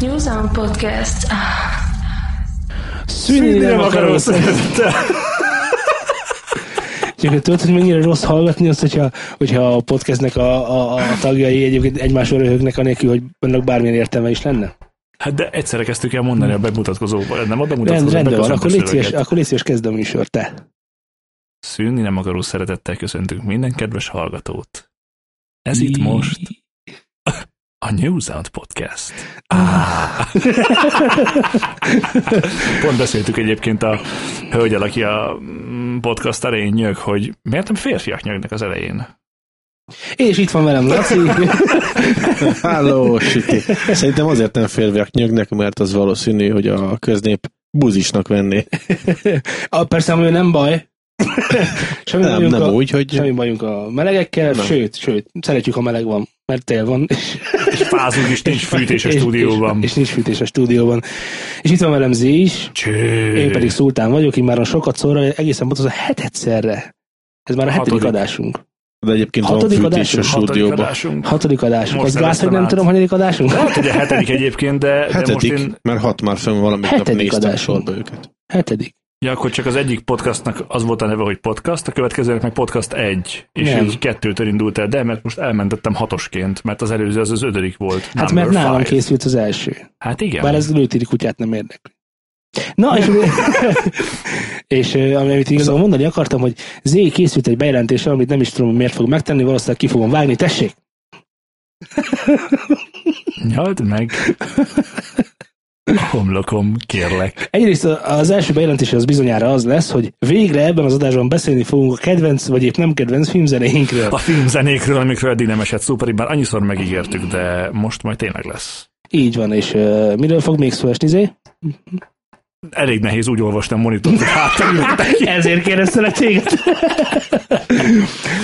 New Sound Podcast. Szűnni nem akarok szeretettel. Csak tudod, hogy mennyire rossz hallgatni azt, hogyha, hogyha a podcastnek a, a, a tagjai egyébként egymásról röhögnek anélkül, hogy annak bármilyen értelme is lenne? Hát de egyszerre kezdtük el mondani a bemutatkozóban. Nem a Rend, bemutatkozó. rendben van, akkor légy, szíves, akkor légy szíves, kezd a műsor, te. Szűnni nem akaró szeretettel köszöntünk minden kedves hallgatót. Ez itt most a New Sound Podcast. Ah. Pont beszéltük egyébként a hölgyel, aki a podcast elején nyög, hogy miért nem férfiak nyögnek az elején? És itt van velem Laci. Háló, süti. Szerintem azért nem férfiak nyögnek, mert az valószínű, hogy a köznép buzisnak venné. a, persze, ami nem baj. semmi Nem, nem a, úgy, hogy Semmi bajunk a melegekkel, Nem. sőt, sőt, szeretjük, ha meleg van, mert tél van. És, És fázunk is, nincs fűtés a és- stúdióban. És, és, nincs fűtés a stúdióban. És itt van velem Zé is, Cső. én pedig Szultán vagyok, én már sokat szóra, egészen pontosan hetedszerre. Ez már a hetedik Hatodik. adásunk. de egyébként van Hatodik fűtés a adásunk? Hatodik stúdióban. adásunk. Hatodik adásunk. Most Az gáz, hogy nem át. tudom, hanyadik adásunk? Lehet, hogy a hetedik egyébként, de, de most Hetedik, én... mert hat már fönn valamit nap Hetedik néztem adásunk. sorba őket. Hetedik. Ja, akkor csak az egyik podcastnak az volt a neve, hogy podcast, a következőnek meg podcast egy, és Nem. így kettőtől indult el, de mert most elmentettem hatosként, mert az előző az az ötödik volt. Hát mert nálam five. készült az első. Hát igen. Bár ez lőtéri kutyát nem érdekli. Na, és, és amit igazából mondani akartam, hogy Zé készült egy bejelentéssel, amit nem is tudom, miért fog megtenni, valószínűleg ki fogom vágni. Tessék! Nyald meg. Homlokom, kérlek. Egyrészt az első bejelentés az bizonyára az lesz, hogy végre ebben az adásban beszélni fogunk a kedvenc, vagy épp nem kedvenc filmzenéinkről. A filmzenékről, amikről eddig nem esett szó, pedig már annyiszor megígértük, de most majd tényleg lesz. Így van, és uh, miről fog még szó esni, Zé? Elég nehéz úgy olvasni a monitort, hogy hátra Ezért kérdeztelek téged.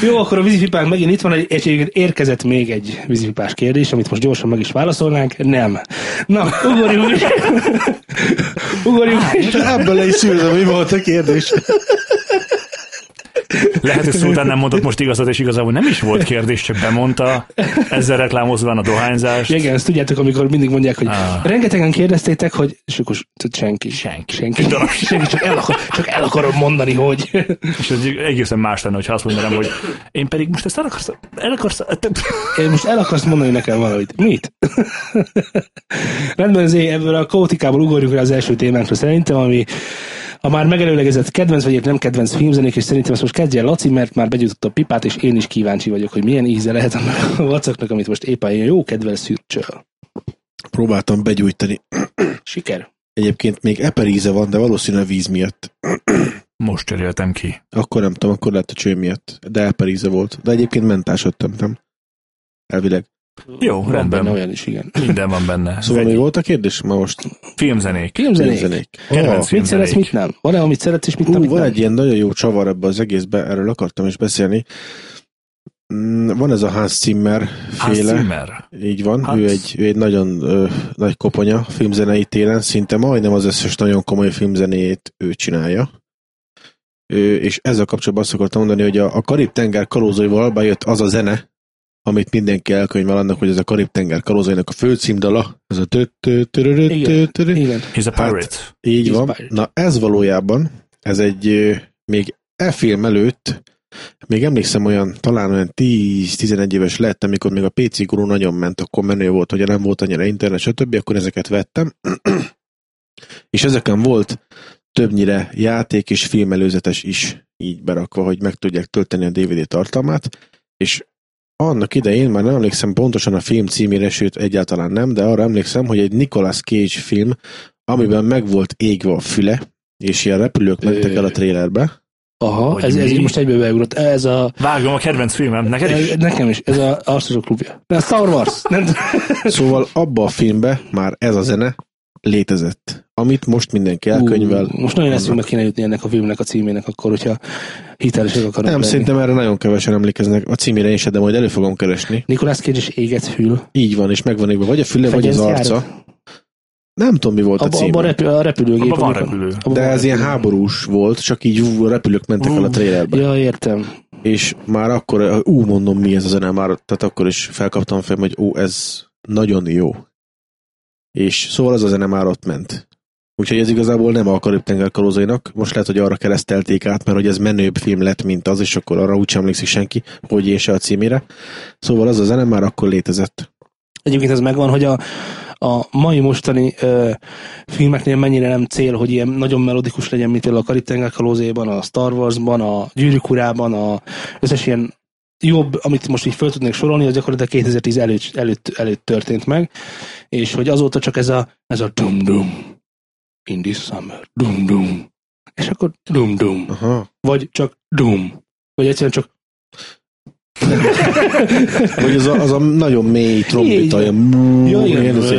Jó, akkor a vízipipánk megint itt van, egyébként érkezett még egy vízipipás kérdés, amit most gyorsan meg is válaszolnánk. Nem. Na, ugorjunk is. ugorjunk is. Ebből is mi volt a kérdés. Lehet, hogy Szultán nem mondott most igazat, és igazából nem is volt kérdés, csak bemondta, ezzel reklámozván a dohányzást. Igen, ezt tudjátok, amikor mindig mondják, hogy Ah. rengetegen kérdeztétek, hogy és akkor senki. Senki. Senki. senki csak, el akar, csak el akarod mondani, hogy. És ez egészen más lenne, hogyha azt mondanám, hogy én pedig most ezt el akarsz, el akarsz, Én most el akarsz mondani nekem valamit. Mit? Rendben, Zé, ebből a kaotikából ugorjunk rá az első témánkra szerintem, ami a már megelőlegezett kedvenc, vagy épp nem kedvenc filmzenék, és szerintem ezt most kezdje el Laci, mert már begyújtott a pipát, és én is kíváncsi vagyok, hogy milyen íze lehet annak a vacaknak, amit most éppen ilyen jó kedvel szürcsöl. Próbáltam begyújtani. Siker. Egyébként még eperíze van, de valószínűleg víz miatt. Most cseréltem ki. Akkor nem tudom, akkor lehet a cső miatt. De eperíze volt. De egyébként mentásot tömtem. Elvileg. Jó, Van rendben. benne olyan is, igen. Minden van benne. Szóval mi volt a kérdés? Ma most Filmzenék. Filmzenék. filmzenék. Kedvenc Mit szeretsz, mit nem? Van-e, amit szeretsz, és mit nem? Ú, mit van nem? egy ilyen nagyon jó csavar ebbe az egészbe, erről akartam is beszélni. Mm, Van ez a Hans Zimmer Hans féle. Zimmer. Így van, Hans. ő egy, ő egy nagyon ö, nagy koponya filmzenei téren, szinte majdnem az összes nagyon komoly filmzenét ő csinálja. Ő, és ezzel kapcsolatban azt akartam mondani, hogy a, a Karib-tenger kalózaival bejött az a zene, amit mindenki elkönyvel annak, hogy ez a Karib-tenger kalózainak a főcímdala, ez a Igen. He's a Hát, pirate. így He's van. pirate. Na ez valójában, ez egy még e film előtt, még emlékszem olyan, talán olyan 10-11 éves lett, amikor még a PC gurú nagyon ment, akkor menő volt, hogy nem volt annyira internet, stb., akkor ezeket vettem. és ezeken volt többnyire játék és filmelőzetes is így berakva, hogy meg tudják tölteni a DVD tartalmát, és annak idején, már nem emlékszem pontosan a film címére, sőt egyáltalán nem, de arra emlékszem, hogy egy Nicolas Cage film, amiben meg volt égve a füle, és ilyen repülők mentek el a trélerbe. Aha, ez, ez így most egyből beugrott. Ez a Vágom a kedvenc filmem. Neked is? Ez, nekem is, ez a Arcosok klubja. De a Star Wars. Nem, Szóval abba a filmbe már ez a zene létezett, amit most mindenki elkönyvel. Ú, most nagyon eszünkbe kéne jutni ennek a filmnek a címének akkor, hogyha hitelesek akarok Nem, lenni. szerintem erre nagyon kevesen emlékeznek. A címére én sem, de majd elő fogom keresni. Nicolas Cage is éget fül. Így van, és megvan írva, vagy a füle, vagy az arca. járat. Nem tudom, mi volt a Abba, cím. abba a, repül, a repülőgép. Abban van amikor- repülő. abba De van ez ilyen repülő. háborús volt, csak így ú, a repülők mentek el a trailerbe. Ja, értem. És már akkor, ú, mondom, mi ez a zene, már, tehát akkor is felkaptam fel, hogy ó, ez nagyon jó. És szóval az a zene már ott ment. Úgyhogy ez igazából nem a Karib-tenger kalózainak. Most lehet, hogy arra keresztelték át, mert hogy ez menőbb film lett, mint az, és akkor arra úgy sem emlékszik senki, hogy én se a címére. Szóval az a zene már akkor létezett. Egyébként ez megvan, hogy a, a mai mostani ö, filmeknél mennyire nem cél, hogy ilyen nagyon melodikus legyen, mint például a Karib-tenger kalózaiban, a Star Warsban, a Gyűrűk urában, a összes ilyen jobb, amit most így föl tudnék sorolni, az gyakorlatilag 2010 előtt, előtt, előtt történt meg, és hogy azóta csak ez a, ez a dum-dum, in this summer, dum-dum, és akkor dum-dum, Aha. vagy csak dum, vagy egyszerűen csak Vagy az a, az a nagyon mély trombita, olyan... Ja, ilyen igen. izé.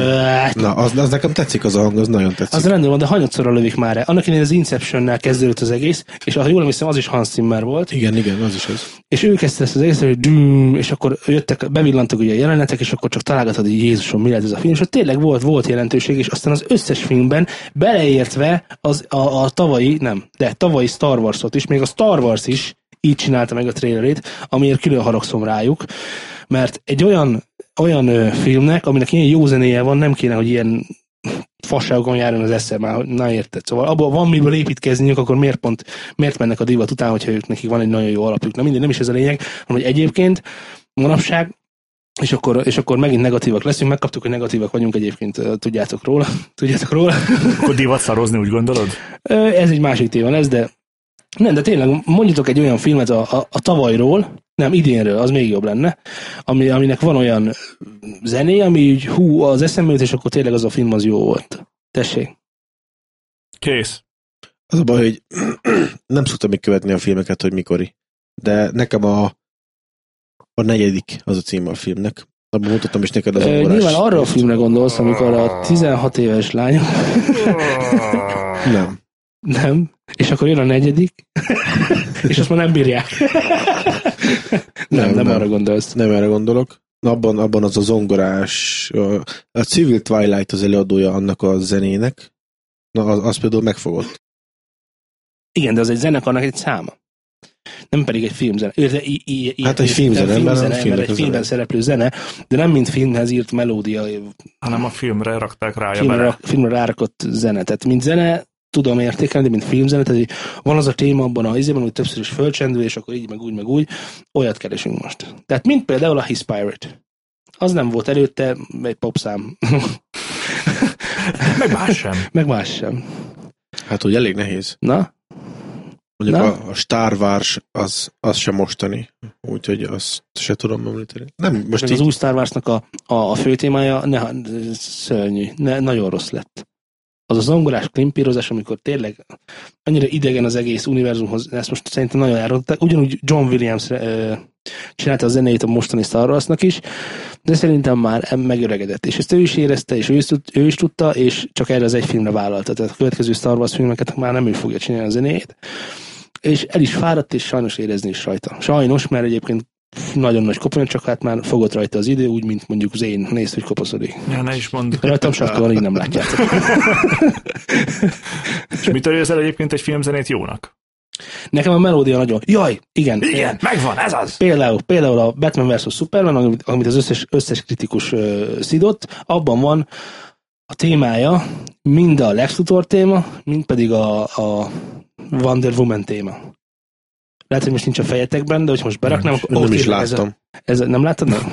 Na, az, az nekem tetszik az a hang, az nagyon tetszik. Az rendben van, de hanyatszorra lövik már el. Annak idején az Inception-nel kezdődött az egész, és ha jól emlékszem, az is Hans Zimmer volt, Igen, igen, az is az. és ő kezdte ezt az egészet, hogy düm, és akkor jöttek, bevillantak ugye a jelenetek, és akkor csak találgatod, hogy Jézusom, mi lehet ez a film, és ott tényleg volt, volt jelentőség, és aztán az összes filmben beleértve az, a, a tavalyi, nem, de tavalyi Star Wars-ot is, még a Star Wars is így csinálta meg a trailerét, amiért külön haragszom rájuk, mert egy olyan, olyan ö, filmnek, aminek ilyen jó zenéje van, nem kéne, hogy ilyen fasságokon járjon az esze már, hogy na érted. Szóval abban van miből építkezniük, akkor miért pont, miért mennek a divat után, hogyha ők nekik van egy nagyon jó alapjuk. Na mindegy, nem is ez a lényeg, hanem hogy egyébként manapság és akkor, és akkor megint negatívak leszünk, megkaptuk, hogy negatívak vagyunk egyébként, tudjátok róla, tudjátok róla. Akkor divat szarozni, úgy gondolod? Ez egy másik téma lesz, de nem, de tényleg mondjatok egy olyan filmet a, a, a tavalyról, nem, idénről, az még jobb lenne, ami, aminek van olyan zené, ami úgy, hú, az eszembe jut, és akkor tényleg az a film az jó volt. Tessék. Kész. Az a baj, hogy nem szoktam még követni a filmeket, hogy mikori. De nekem a, a negyedik az a cím a filmnek. Abban mutattam is neked az angolás. nyilván arra a filmre gondolsz, amikor a 16 éves lány, Nem. Nem, és akkor jön a negyedik, és azt már nem bírják. nem, nem, Nem, arra gondolsz. Nem erre gondolok. Abban, abban az a zongorás, a, Civil Twilight az előadója annak a zenének. Na, az, az például megfogott. Igen, de az egy zenekarnak egy száma. Nem pedig egy filmzene. I, i, i, Hát egy nem filmzene, filmzene, mert egy filmben szereplő zene, de nem mint filmhez írt melódia, Hanem a filmre rakták rája filmre, filmre rárakott zene. Tehát mint zene tudom értékelni, de mint filmzene, tehát hogy van az a téma abban a izében, hogy többször is fölcsendül, és akkor így, meg úgy, meg úgy, olyat keresünk most. Tehát mint például a His Pirate. Az nem volt előtte egy popszám. Meg más sem. meg más sem. Hát, hogy elég nehéz. Na? Mondjuk Na? a, a Star Wars az, az sem mostani. Úgyhogy azt se tudom említeni. Nem, Most így, az új Star Wars-nak a, a, a fő témája ne, szörnyű, ne, nagyon rossz lett. Az a zongorás klimpírozás, amikor tényleg annyira idegen az egész univerzumhoz, ezt most szerintem nagyon elrontották. Ugyanúgy John Williams ö, csinálta a zenét a mostani Star Wars-nak is, de szerintem már megöregedett. És ezt ő is érezte, és ő is, ő is tudta, és csak erre az egy filmre vállalta. Tehát a következő Star Wars filmeket már nem ő fogja csinálni a zenét. És el is fáradt, és sajnos érezni is rajta. Sajnos, mert egyébként nagyon nagy koponya, csak hát már fogott rajta az idő, úgy, mint mondjuk az én, nézd, hogy kopaszodik. Ja, ne is mondd. Rajtam satka van, így nem látjátok. És mitől érzel egyébként egy filmzenét jónak? Nekem a melódia nagyon... Jaj, igen. Igen, megvan, ez az! Például, például a Batman vs. Superman, amit, amit az összes, összes kritikus uh, szidott, abban van a témája, mind a Lex Luthor téma, mind pedig a, a Wonder Woman téma. Lehet, hogy most nincs a fejetekben, de hogy most beraknám, akkor nem is tényleg ez a- láttam. Ez, nem láttad? Nem?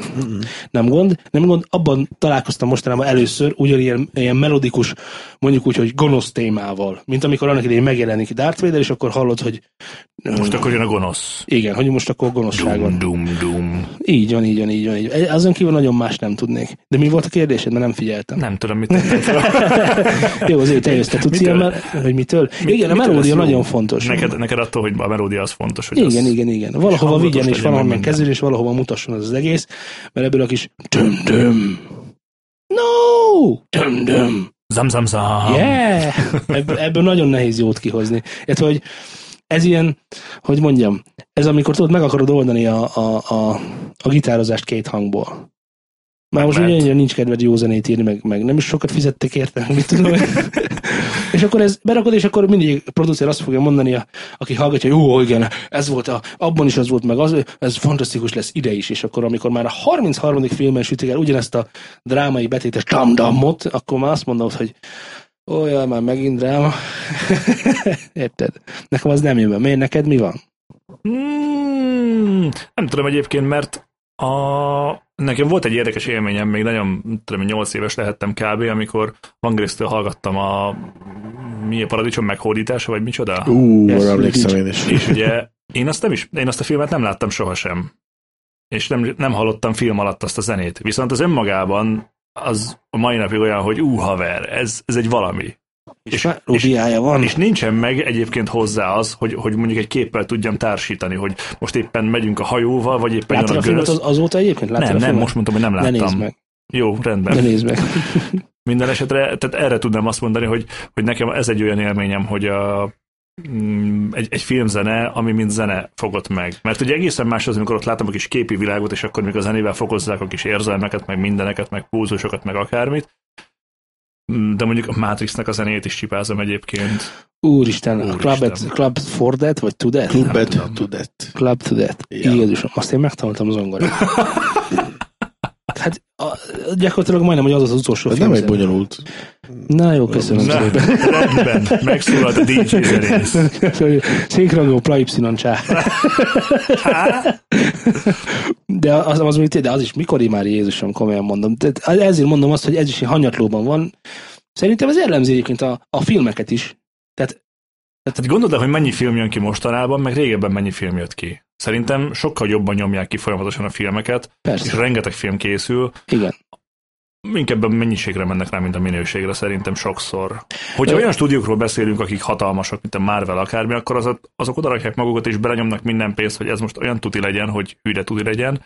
Nem gond, nem gond, abban találkoztam mostanában először ugyanilyen ilyen melodikus, mondjuk úgy, hogy gonosz témával, mint amikor annak idején megjelenik Darth Vader, és akkor hallod, hogy Most akkor jön a gonosz. igen, hogy most akkor gonoszság Dum, van. dum, dum. Így van, így van, így van. Így van. Azon kívül nagyon más nem tudnék. De mi volt a kérdésed, mert nem figyeltem. Nem tudom, mit. Jó, azért te jössz, te tudsz Mitől? ilyen, hogy mitől? Mi- igen, a mitől melódia lesz jó? nagyon fontos. Neked, neked attól, hogy a melódia az fontos, hogy igen, igen, igen. Valahova vigyen, és legyen, valahonnan meg minden. Mutasson az, az egész, mert ebből a kis döm-döm. No! Döm-döm. Zam, zam, zam. Yeah! Ebből, ebből nagyon nehéz jót kihozni. Illetve, hogy ez ilyen, hogy mondjam, ez amikor tudod, meg akarod oldani a, a, a, a gitározást két hangból. Már most Mert- ugye nincs kedved jó zenét írni, meg, meg nem is sokat fizettek érte, mit tudom. és akkor ez berakod, és akkor mindig a producer azt fogja mondani, a, aki hallgatja, jó, igen, ez volt, a, abban is az volt, meg az, ez fantasztikus lesz ide is, és akkor amikor már a 33. filmben sütik el ugyanezt a drámai betétes tamdamot, akkor már azt mondod, hogy jaj, már megint dráma. Érted? Nekem az nem jön be. Miért neked mi van? Mm, nem tudom egyébként, mert a... nekem volt egy érdekes élményem, még nagyon, tudom, 8 éves lehettem kb., amikor Van Grésztől hallgattam a mi a paradicsom meghódítása, vagy micsoda? Ú, Yes, emlékszem én is. És ugye én azt, nem is, én azt a filmet nem láttam sohasem. És nem, nem hallottam film alatt azt a zenét. Viszont az önmagában az a mai napig olyan, hogy ú, haver, ez, ez egy valami. És, és Rudiája van. És nincsen meg egyébként hozzá az, hogy, hogy mondjuk egy képpel tudjam társítani, hogy most éppen megyünk a hajóval, vagy éppen Láttad a a filmet az, azóta egyébként? Láttad Nem, a nem, filmet? most mondtam, hogy nem Ne nézd láttam. meg. Jó, rendben. Ne nézd meg. Minden esetre, tehát erre tudnám azt mondani, hogy, hogy nekem ez egy olyan élményem, hogy a, mm, egy, egy filmzene, ami mint zene fogott meg. Mert ugye egészen más az, amikor ott látom a kis képi világot, és akkor még a zenével fokozzák a kis érzelmeket, meg mindeneket, meg púzusokat, meg akármit. De mondjuk a Matrixnak a zenét is csipázom egyébként. Úristen, a Úristen. Club, at, Club for That, vagy To That? Tudom. to that. Club to That. Ja. Jézusom, azt én megtanultam zongorát. hát a, gyakorlatilag majdnem, hogy az az utolsó Ez film. nem egy bonyolult. Na jó, köszönöm Na, rendben, megszólalt a DJ zenész. Székrangó Plaipsinon csá. De az, az, az, de az is mikor már Jézusom, komolyan mondom. Tehát ezért mondom azt, hogy ez is hanyatlóban van. Szerintem ez jellemzi egyébként a, a filmeket is. Tehát Tehát gondold el, hogy mennyi film jön ki mostanában, meg régebben mennyi film jött ki. Szerintem sokkal jobban nyomják ki folyamatosan a filmeket, és persze, rengeteg film készül, igen. inkább a mennyiségre mennek rá, mint a minőségre szerintem sokszor. Hogyha Ö- olyan stúdiókról beszélünk, akik hatalmasak, mint a Marvel akármi, akkor azok, azok odarakják magukat és belenyomnak minden pénzt, hogy ez most olyan tuti legyen, hogy hűde tuti legyen.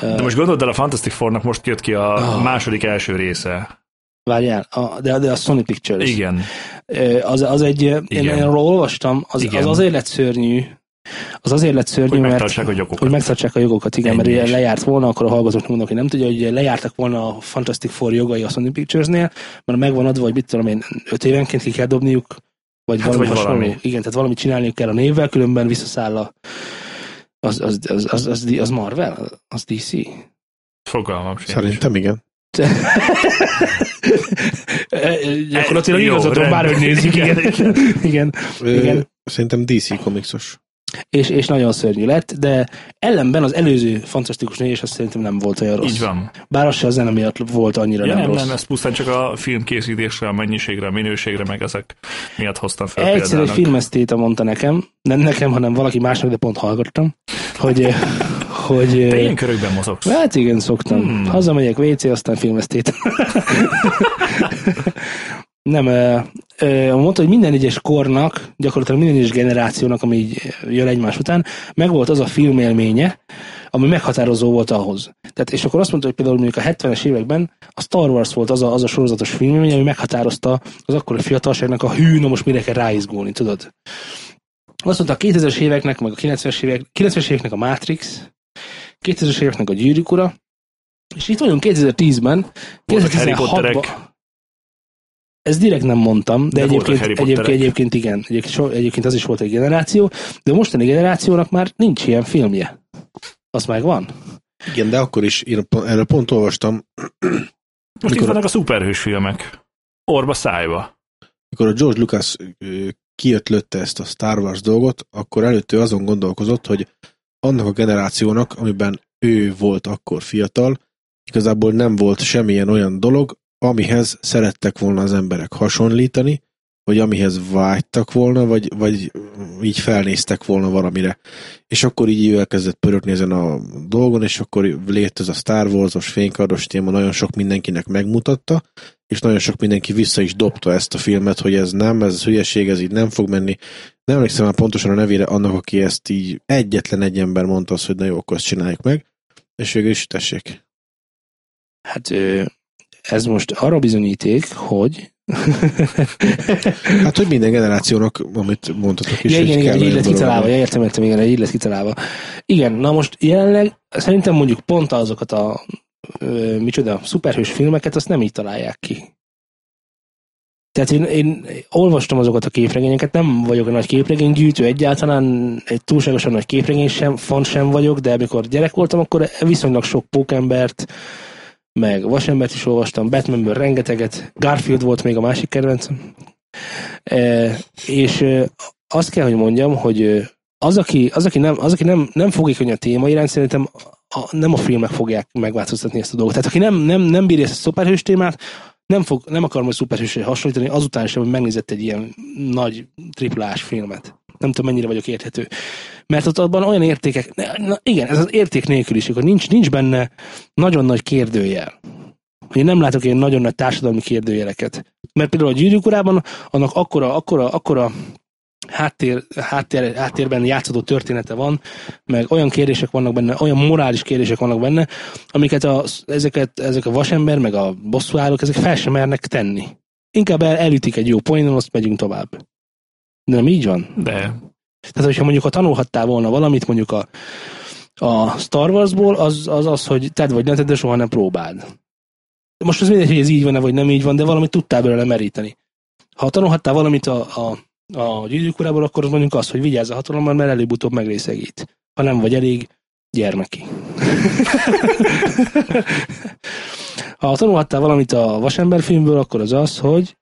De most gondold el, a Fantastic Fournak most jött ki a Ah. második első része. Várjál, a, de, de a Sony Pictures. Igen. Ö, Az, az egy, Igen. én arról olvastam, az, Igen. az azért lett szörnyű, az azért lett szörnyű, Hogy mert megtartsák a jogokat. hogy megtartsák a jogokat, igen, mert Ennyi is. lejárt volna, akkor a hallgatóknak mondok, hogy nem tudja, hogy lejártak volna a Fantastic Four jogai a Sony Pictures-nél, mert megvan adva, hogy mit tudom én, öt évenként ki kell dobniuk, vagy Hát, valami vagy hasonló. valami. Igen, tehát valamit csinálniuk kell a névvel, különben visszaszáll a az, az, az, az, az, az Marvel? Az DC? Fogalmam sincs. Szerintem igen. Gyakorlatilag Jó, igazad van, rendben. bárhogy nézzük, igen. Igen, igen. Igen. Szerintem DC komixos. És, és nagyon szörnyű lett, de ellenben az előző fantasztikus négy, és azt szerintem nem volt olyan rossz. Így van. Bár az se a zene miatt volt annyira Ja, nem, nem, rossz. nem, ez pusztán csak a filmkészítésre, a mennyiségre, a minőségre, meg ezek miatt hoztam fel Egyszer egy példának. filmesztéta mondta nekem, nem nekem, hanem valaki másnak, de pont hallgattam, hogy, hogy Te ilyen körökben mozogsz. Hát igen, szoktam. Hmm. Hazamegyek WC, aztán filmesztét. Nem, mondta, hogy minden egyes kornak, gyakorlatilag minden egyes generációnak, ami így jön egymás után, megvolt az a filmélménye, ami meghatározó volt ahhoz. Tehát, és akkor azt mondta, hogy például mondjuk a 70-es években a Star Wars volt az a, az a sorozatos filmélmény, ami meghatározta az akkori fiatalságnak a hű, na most mire kell ráizgulni, tudod? Azt mondta, a 2000-es éveknek, meg a 90-es évek, 90-es éveknek a Matrix, 2000-es éveknek a Gyűrűk ura, és itt vagyunk 2010-ben, Voltak Harry 2016-ban. Potterek. Ez direkt nem mondtam, de, De egyébként, egyébként, egyébként igen, egyébként, so- egyébként az is volt egy generáció, de a mostani generációnak már nincs ilyen filmje. Az meg van. Igen, de akkor is, én pont- erről pont olvastam, Most itt vannak a szuperhős filmek. Orba szájba. mikor a George Lucas kiötlötte ezt a Star Wars dolgot, akkor előtte azon gondolkozott, hogy annak a generációnak, amiben ő volt akkor fiatal, igazából nem volt semmilyen olyan dolog, amihez szerettek volna az emberek hasonlítani, vagy amihez vágytak volna, vagy, vagy így felnéztek volna valamire. És akkor így elkezdett pörögni ezen a dolgon, és akkor lét ez a Star Wars-os fénykardos téma, nagyon sok mindenkinek megmutatta, és nagyon sok mindenki vissza is dobta ezt a filmet, hogy ez nem, ez hülyeség, ez így nem fog menni. Nem emlékszem már pontosan a nevére annak, aki ezt így egyetlen egy ember mondta azt, hogy na jó, akkor ezt csináljuk meg, és végül is tessék. Hát ez most arra bizonyíték, hogy Hát, hogy minden generációnak, amit mondtatok is, ja, igen, igen, így lett kitalálva, ja, értem, értem, igen, így lett kitalálva. Igen, na most jelenleg szerintem mondjuk pont azokat a ö, micsoda, szuperhős filmeket, azt nem így találják ki. Tehát én, én olvastam azokat a képregényeket, nem vagyok a nagy képregénygyűjtő egyáltalán, egy túlságosan nagy képregény sem, fan sem vagyok, de amikor gyerek voltam, akkor viszonylag sok pókembert, meg vasembert is olvastam, Batmanből rengeteget, Garfield volt még a másik kedvencem. E, és e, azt kell, hogy mondjam, hogy e, az, aki, az, aki, nem, az, aki nem, nem fogékony a téma iránt, szerintem a, nem a filmek fogják megváltoztatni ezt a dolgot. Tehát aki nem, nem, nem bírja ezt a szuperhős témát, nem, fog, nem akar majd szuperhősre hasonlítani, azután sem, hogy megnézett egy ilyen nagy triplás filmet. Nem tudom, mennyire vagyok érthető. Mert ott abban olyan értékek, na, igen, ez az érték nélküliség, hogy nincs, nincs benne nagyon nagy kérdőjel. Hogy én nem látok ilyen nagyon nagy társadalmi kérdőjeleket. Mert például a gyűrűk urában annak akkora, akkora, akkora háttér, háttér, háttérben játszódó története van, meg olyan kérdések vannak benne, olyan morális kérdések vannak benne, amiket a, ezeket, ezek a vasember, meg a bosszúállók, ezek fel sem mernek tenni. Inkább el, elütik egy jó poénon, azt megyünk tovább. De nem így van? De. Tehát, hogyha mondjuk ha tanulhattál volna valamit, mondjuk a, a Star Warsból, az, az az, hogy tedd vagy ne tedd, de soha nem próbáld. Most az mindegy, hogy ez így van-e, vagy nem így van, de valamit tudtál belőle meríteni. Ha tanulhattál valamit a, a a gyűrűk urából, akkor az mondjuk az, hogy vigyázz a hatalommal, mert előbb-utóbb megrészegít. Ha nem vagy elég gyermeki. ha tanulhattál valamit a Vasember filmből, akkor az az, hogy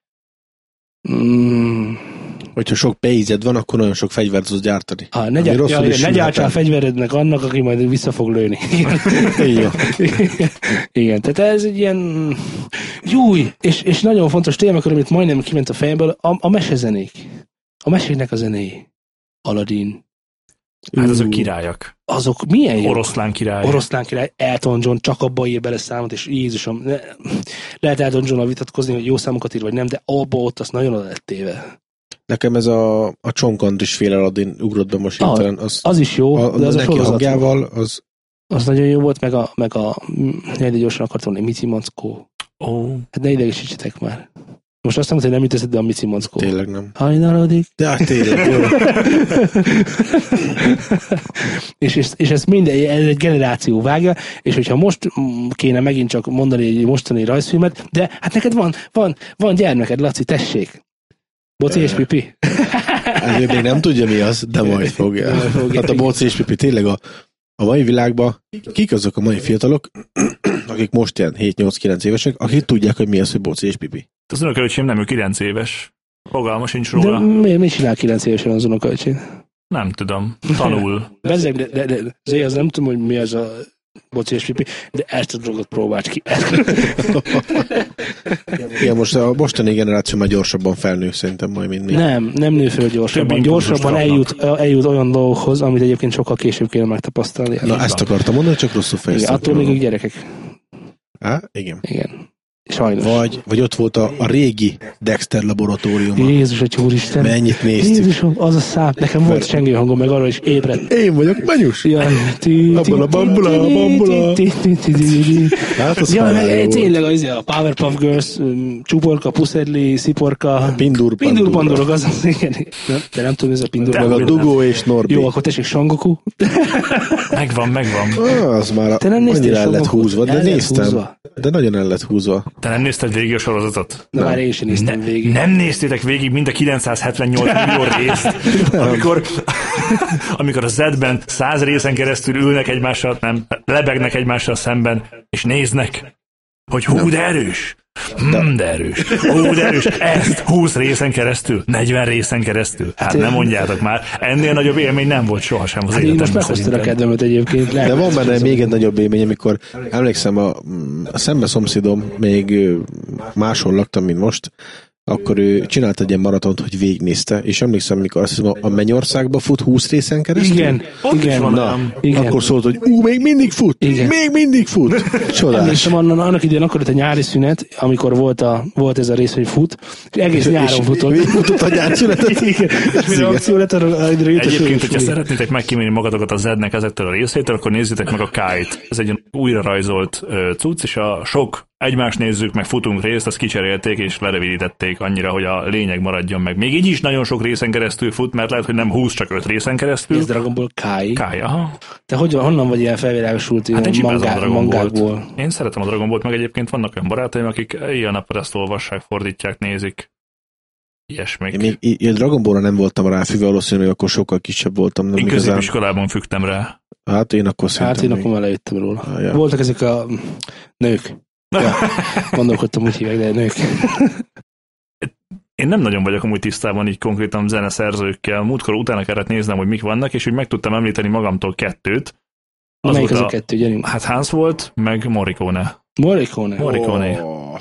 mm, Hogyha sok pénzed van, akkor nagyon sok fegyvert tudsz gyártani. Ha, ne, gyár, ja, ne gyártsál fegyverednek annak, aki majd vissza fog lőni. Igen. Igen, tehát ez egy ilyen júj, és, és nagyon fontos téma, amit majdnem kiment a fejemből, a, a mesezenék. A mesének a zenéi. Aladdin. Hát azok királyak. Azok milyen jó? Oroszlán király. Oroszlán király, Elton John csak abba ír bele számot, és Jézusom, ne, lehet Elton John vitatkozni, hogy jó számokat ír, vagy nem, de abba ott az nagyon oda lett téve. Nekem ez a, a Csonkandris fél Aladdin ugrott be most ah, Az, az is jó, a, de az neki a hangjával, az... Az nagyon jó volt, meg a, meg a, de gyorsan akartam mondani, Mici Mackó. Oh. Hát ne idegesítsetek már. Most azt mondom, hogy nem jutott be a Mici Mackó. Tényleg nem. Hajnalodik. De hát tényleg, jó. és, és, és ez minden, ez egy generáció vágja, és hogyha most kéne megint csak mondani egy mostani rajzfilmet, de hát neked van, van, van gyermeked, Laci, tessék. Boci és Pipi. Ezért még nem tudja mi az, de majd fogja. Majd fogja. Hát a Boci és Pipi tényleg a, a mai világban, kik azok a mai fiatalok, akik most ilyen 7-8-9 évesek, akik tudják, hogy mi az, hogy Boci és Pipi. Az unokaöcsém nem, ő 9 éves. Fogalma sincs róla. De miért, miért csinál 9 évesen az unokaöcsém? Nem tudom. Tanul. Bezzeg, de, de, de, de, az nem tudom, hogy mi az a boci és pipi, de ezt a drogot próbált ki. Igen, most a mostani generáció már gyorsabban felnő, szerintem majd, mint mi. Nem, nem nő föl gyorsabban. Gyorsabban eljut, eljut olyan dolgokhoz, amit egyébként sokkal később kéne megtapasztalni. Na, ezt akartam mondani, csak rosszul fejeztem. attól még ők gyerekek. Á, igen. Igen. Sajnos. Vagy, vagy ott volt a, a régi Dexter laboratórium. Jézus, egy úristen. Mennyit néztük. Jézusom, az a száp. Nekem volt csengő hangom, meg arra is ébredt. Én vagyok Menyus. Abban a bambula, bambula. Hát az ja, tényleg az a Powerpuff Girls, csuporka, puszedli, sziporka. Pindur, Pindur pandurok, az az, igen. De nem tudom, ez a Pindur. Meg a Dugó és Norbi. Jó, akkor tessék Sangoku. Megvan, megvan. Az már annyira el lett húzva, de néztem. De nagyon el lett húzva. Te nem nézted végig a sorozatot? Na már én sem néztem ne, végig. Nem néztétek végig mind a 978 millió részt, amikor, amikor a Z-ben száz részen keresztül ülnek egymással, nem, lebegnek egymással szemben, és néznek, hogy hú, de erős. Hmm, de erős. Ó, de erős. Ezt 20 részen keresztül, 40 részen keresztül. Hát nem mondjátok már. Ennél nagyobb élmény nem volt sohasem az hát életemben. Most meghoztad a kedvemet egyébként. Lehet, de van benne még egy nagyobb élmény, amikor emlékszem, a, a szembe szomszédom még máshol laktam, mint most, akkor ő csinált egy ilyen maratont, hogy végignézte, és emlékszem, mikor azt hiszem, a Mennyországba fut 20 részen keresztül? Igen, igen. Van, Na, igen. akkor szólt, hogy ú, még mindig fut, igen. még mindig fut. Csodás. Emlékszem, annak, annak idején akkor itt a nyári szünet, amikor volt, a, volt ez a rész, hogy fut, és egész és nyáron futott. futott a nyári szünetet. igen. És mire akció lett, arra Egyébként, hogyha szeretnétek megkímélni magatokat a Zednek ezektől a részétől, akkor nézzétek meg a Kite. Ez egy újra rajzolt cucc, és a sok egymást nézzük, meg futunk részt, azt kicserélték és lerövidítették annyira, hogy a lényeg maradjon meg. Még így is nagyon sok részen keresztül fut, mert lehet, hogy nem 20, csak 5 részen keresztül. Ez Dragon Ball Kai. Kai, aha. Te hogy, honnan vagy ilyen felvilágosult Hát én ilyen a mangá, Ballt. mangákból? Én szeretem a Dragon Ballt, meg egyébként vannak olyan barátaim, akik ilyen napra ezt olvassák, fordítják, nézik. Ilyesmik. Én még én Dragon Ball-ra nem voltam ráfüggve, valószínűleg akkor sokkal kisebb voltam. Nem Én igazán. középiskolában fügtem rá. Hát én akkor Hát én még- akkor már lejöttem róla. Ah, ja. Voltak ezek a nők. Ja, gondolkodtam, úgy hívják, de nők. Én nem nagyon vagyok amúgy tisztában így konkrétan zeneszerzőkkel. Múltkor utána kellett néznem, hogy mik vannak, és úgy meg tudtam említeni magamtól kettőt. Az Melyik az a kettő, gyerünk? Hát Hans volt, meg Morricone. Morricone. Morricone. Ó,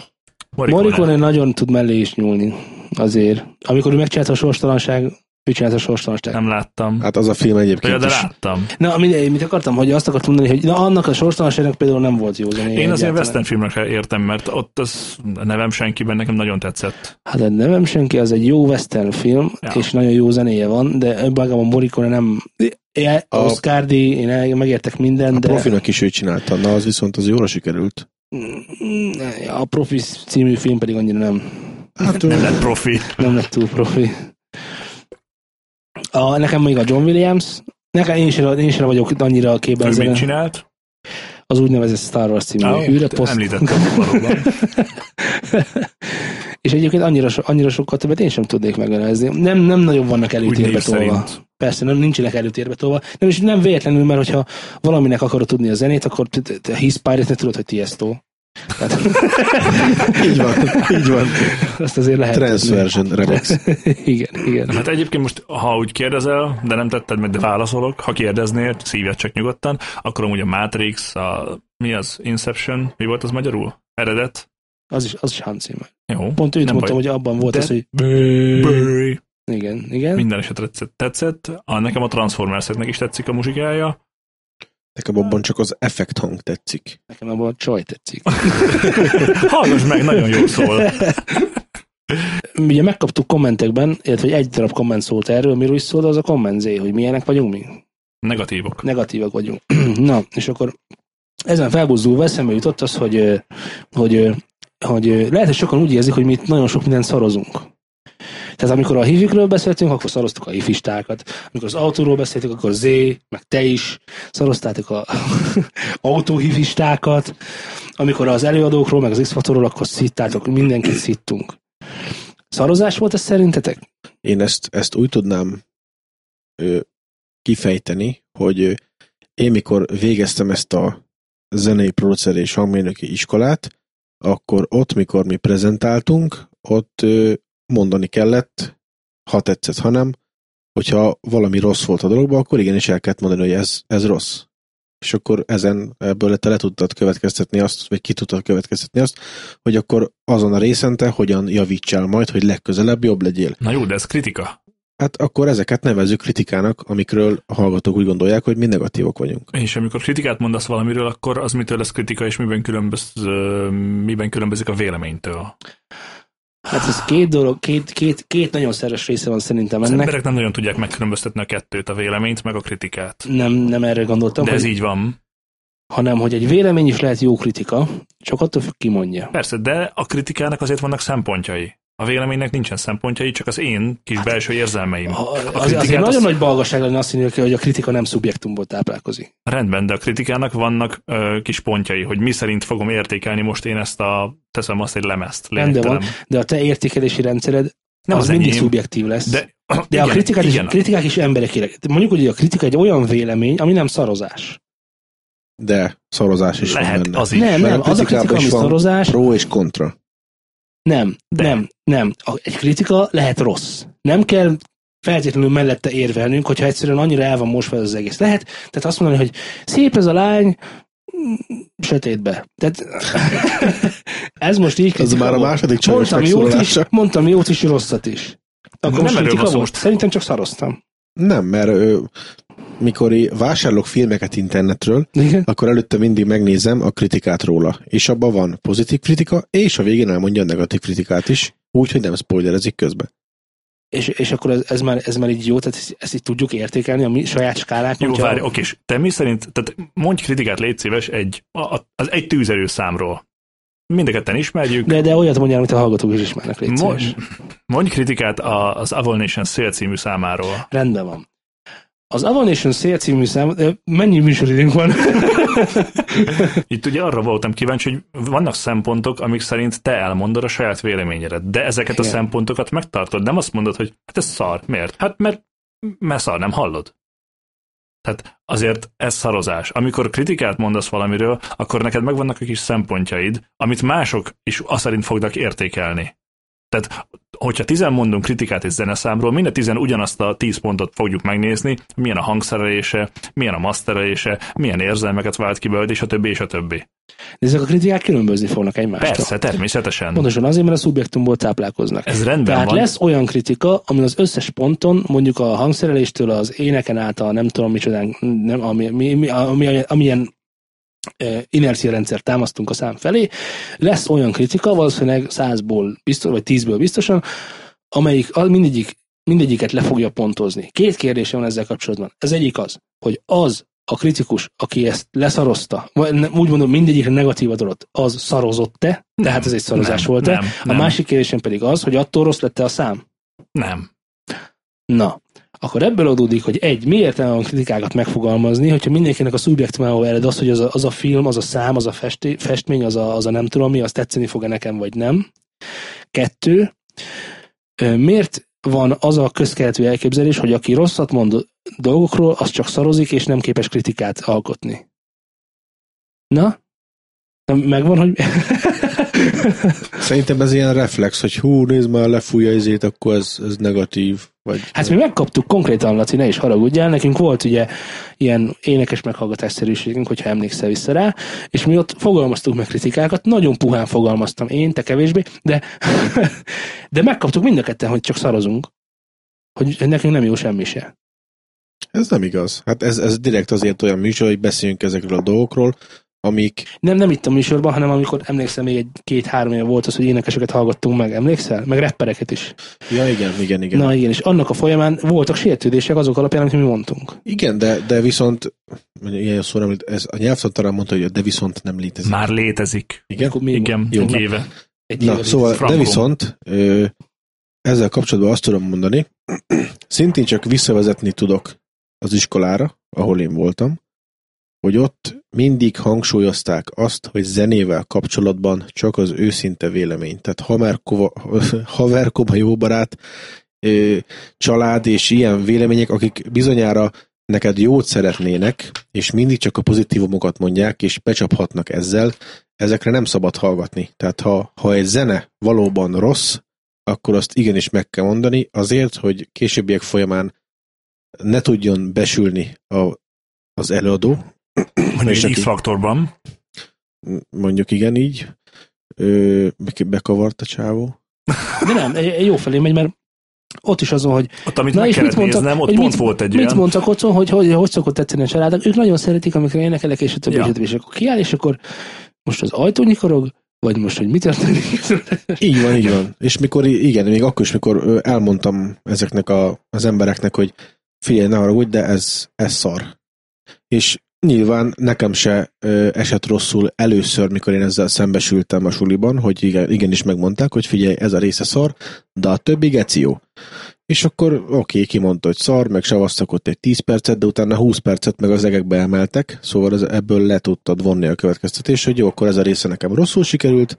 Morricone nagyon tud mellé is nyúlni. Azért. Amikor ő megcsinálta a sorstalanság, ő csinálta a sorstalanság. Nem láttam. Hát az a film Ja, egyébként de is. láttam. Na, mit, mit akartam, hogy azt akartam mondani, hogy na, annak a sorstalanságnak például nem volt jó zenéje. Én azért western filmekre értem, mert ott az a nevem senkiben nekem nagyon tetszett. Hát a nevem senki, az egy jó western film, Ja. és nagyon jó zenéje van, de önmagában Morricone nem... Ja, A- Oscar díj, én megértek minden, A de... profinak is ő csinálta, na az viszont az jóra sikerült. A Profi című film pedig annyira nem, Hát Nem lett profi. nem lett túl profi. A, nekem még a John Williams, nekem én sem, én sem vagyok annyira a képben Ő mit csinált? az úgynevezett Star Wars című Ah, űreposzt. Említettem valóban. és egyébként annyira, so, annyira sokkal többet én sem tudnék megnevezni. Nem, nem nagyon vannak előtérbe tolva. Persze, nem nincsenek előtérbe tolva. Nem, és nem véletlenül, mert hogyha valaminek akarod tudni a zenét, akkor te- te- te His Pirate-nek tudod, hogy Tiesto. Tehát, így van, így van. azt azért lehet. Transversion Remix. igen, igen. Hát egyébként most, ha úgy kérdezel, de nem tetted meg, de válaszolok, ha kérdeznél, szíved csak nyugodtan, akkor amúgy a Matrix, a, mi az, Inception, mi volt az magyarul? Eredet? Az is, az is Hans Zimmer. Jó. Pont őt nem mondtam, baj. hogy abban volt De- az, hogy Burry. igen, igen. Minden esetre tetszett. tetszett. A, nekem a Transformerseknek is tetszik a muzsikája. Nekem abban csak az effekt hang tetszik. Nekem abban a csaj tetszik. Hallgass meg, nagyon jó szól. Ugye megkaptuk kommentekben, illetve hogy egy darab komment szólt erről, miről is szól, az a kommentzé, hogy milyenek vagyunk mi. Negatívok. negatívak vagyunk. Na, és akkor ezen felbuzdulva eszembe jutott az, hogy, hogy, hogy lehet, hogy sokan úgy érzik, hogy mi itt nagyon sok mindent szarozunk. Tehát amikor a hifikről beszéltünk, akkor szaroztuk a hifistákat. Amikor az autóról beszéltünk, akkor Z, meg te is szaroztátok a autóhifistákat. Amikor az előadókról, meg az x akkor szittátok, mindenkit szittunk. Szarozás volt ez szerintetek? Én ezt, ezt úgy tudnám ö, kifejteni, hogy én mikor végeztem ezt a zenei producer és hangmérnöki iskolát, akkor ott, mikor mi prezentáltunk, ott ö, mondani kellett, ha tetszett, ha nem, hogyha valami rossz volt a dologban, akkor igenis el kellett mondani, hogy ez, ez rossz. És akkor ezen ebből te le tudtad következtetni azt, vagy ki tudtad következtetni azt, hogy akkor azon a részen te hogyan javítsál majd, hogy legközelebb jobb legyél. Na jó, de ez kritika. Hát akkor ezeket nevezzük kritikának, amikről a hallgatók úgy gondolják, hogy mi negatívok vagyunk. És amikor kritikát mondasz valamiről, akkor az mitől lesz kritika, és miben, különböz, miben különbözik a véleménytől? Hát ez két dolog, két, két, két nagyon szeres része van szerintem Az ennek. emberek nem nagyon tudják megkülönböztetni a kettőt, a véleményt, meg a kritikát. Nem, nem erre gondoltam, De hogy, ez így van. hanem hogy egy vélemény is lehet jó kritika, csak attól függ, ki mondja. Persze, de a kritikának azért vannak szempontjai. A véleménynek nincsen szempontjai, csak az én kis belső érzelmeim. Ha- A Az, kritikát azért nagyon azt- nagy balgaság lenne azt hinni, hogy a kritika nem szubjektumból táplálkozik. Rendben, de a kritikának vannak ö, kis pontjai, hogy mi szerint fogom értékelni most én ezt a, teszem azt egy lemezt. Rendben van. De a te értékelési rendszered Nem az, az mindig enyém, szubjektív lesz. De, De, igen, a kritikák, igen, is, kritikák is emberek élek. Mondjuk, hogy a kritika egy olyan vélemény, ami nem szarozás. De szarozás is van lehet benne. az is. Nem, nem, a az a kritika, ami van szarozás, Pro és kontra. Nem, De. nem, nem. A- Egy kritika lehet rossz. Nem kell feltétlenül mellette érvelnünk, hogyha egyszerűen annyira el van mosva ez az egész. Lehet, tehát azt mondani, hogy szép ez a lány, mm, sötétbe. Tehát ez most így Ez már a második csajos mondtam jót is, mondtam jót is, rosszat is. Akkor Nem most erről van szó, most- Szerintem csak szaroztam. Nem, mert ö, mikor vásárolok filmeket internetről, Igen? akkor előtte mindig megnézem a kritikát róla. És abban van pozitív kritika, és a végén elmondja a negatív kritikát is, úgyhogy nem spoilerezik közben. És, és akkor ez, ez, már, ez már így jó, tehát ezt, ezt így tudjuk értékelni a mi saját skálákon. Jó, várj, oké, és te mi szerint, tehát mondj kritikát, légy szíves, egy, a, a- az egy tűzerő számról. mind a ketten ismerjük. De, de olyat mondjál, amit a hallgatók is ismernek, légy Mo- mondj kritikát a- az Avon Nation Szél című számáról. Rendben van. Az Avanation Szél című szám, mennyi műsoridőnk van? Itt ugye arra voltam kíváncsi, hogy vannak szempontok, amik szerint te elmondod a saját véleményedet, de ezeket a Igen. szempontokat megtartod. Nem azt mondod, hogy hát ez szar. Miért? Hát mert, mert szar, nem hallod. Tehát azért ez szarozás. Amikor kritikát mondasz valamiről, akkor neked megvannak a kis szempontjaid, amit mások is azt szerint fognak értékelni. Tehát, hogyha tizen mondunk kritikát egy zeneszámról, minden tizen ugyanazt a tíz pontot fogjuk megnézni, milyen a hangszerelése, milyen a masterelése, milyen érzelmeket vált ki belőle, és a többi, és a többi. De ezek a kritikák különbözni fognak egymástól. Persze, természetesen. Pontosan azért, mert a szubjektumból táplálkoznak. Ez rendben Tehát van. lesz olyan kritika, ami az összes ponton, mondjuk a hangszereléstől az éneken át a nem tudom micsodán, nem, ami, mi, mi, ami, amilyen e, inercia rendszer támasztunk a szám felé, lesz olyan kritika, valószínűleg százból biztos, vagy tízből biztosan, amelyik a- mindegyik, mindegyiket le fogja pontozni. Két kérdése van ezzel kapcsolatban. Ez egyik az, hogy az a kritikus, aki ezt leszarozta, vagy úgy mondom, mindegyikre negatívat adott, az szarozott-e, tehát ez egy szarozás volt-e. nem, A nem. másik kérdésem pedig az, hogy attól rossz lett a szám. Nem. Na, akkor ebből adódik, hogy egy, mi értelme van kritikákat megfogalmazni, hogyha mindenkinek a szubjektumából ered az, hogy az a, az a film, az a szám, az a festé, festmény, az a, az a nem tudom mi, az tetszeni fog-e nekem, vagy nem. Kettő, miért van az a közkeletű elképzelés, hogy aki rosszat mond dolgokról, az csak szarozik, és nem képes kritikát alkotni? Na, Megvan, hogy... Szerintem ez ilyen reflex, hogy hú, nézd már, lefújja izét, akkor ez, ez negatív. Vagy, Hát mi megkaptuk konkrétan, Laci, ne is haragudjál, nekünk volt ugye ilyen énekes meghallgatásszerűségünk, hogyha emlékszel vissza rá, és mi ott fogalmaztuk meg kritikákat, nagyon puhán fogalmaztam én, te kevésbé, de, de megkaptuk mind a ketten, hogy csak szarozunk. Hogy nekünk nem jó semmi se. Ez nem igaz. Hát ez, ez direkt azért olyan műsor, hogy beszéljünk ezekről a dolgokról, amik Nem, nem itt a műsorban, hanem amikor emlékszem, még egy két-három éve volt az, hogy énekeseket hallgattunk meg, emlékszel? Meg rappereket is. Ja, igen, igen, igen. Na igen, és annak a folyamán voltak sértődések azok alapján, amit mi mondtunk. Igen, de, de viszont, ilyen szó nem, lét- ez a nyelvtan talán mondta, hogy de viszont nem létezik. Már létezik. Igen? Akkor mi Igen, Jó. egy éve. Egy Na, éve szóval, de Franco. viszont ö, ezzel kapcsolatban azt tudom mondani, szintén csak visszavezetni tudok az iskolára, ahol én voltam, hogy ott mindig hangsúlyozták azt, hogy zenével kapcsolatban csak az őszinte vélemény. Tehát haverkova jó barát, család és ilyen vélemények, akik bizonyára neked jót szeretnének, és mindig csak a pozitívumokat mondják, és becsaphatnak ezzel, ezekre nem szabad hallgatni. Tehát ha, ha egy zene valóban rossz, akkor azt igenis meg kell mondani, azért, hogy későbbiek folyamán ne tudjon besülni a, az előadó, Mondjuk És egy X-faktorban. mondjuk igen így, ö, be- bekavart a csávó. De nem, egy- jó felé megy, mert ott is azon, hogy Ott, amit Na meg és kellett mit mondtak- néznem, ott pont mit- volt egy mit olyan. mondtak otthon, hogy, hogy hogy szokott tetszeni a családnak. Ők nagyon szeretik, amikor énekelek, és a többi, Ja. és akkor kiáll, és akkor most az ajtó nyikorog, vagy most, hogy mi történik. Így van, így van. És mikor, igen, még akkor is, mikor elmondtam ezeknek a, az embereknek, hogy figyelj, ne haragudj, de ez, ez szar. És nyilván nekem se ö, esett rosszul először, mikor én ezzel szembesültem a suliban, hogy igen, igenis megmondták, hogy figyelj, ez a része szar, de a többi geció. És akkor oké, okay, kimondta, hogy szar, meg savaztak ott egy 10 percet, de utána 20 percet meg az egekbe emeltek, szóval ez, ebből le tudtad vonni a következtetés, hogy jó, akkor ez a része nekem rosszul sikerült,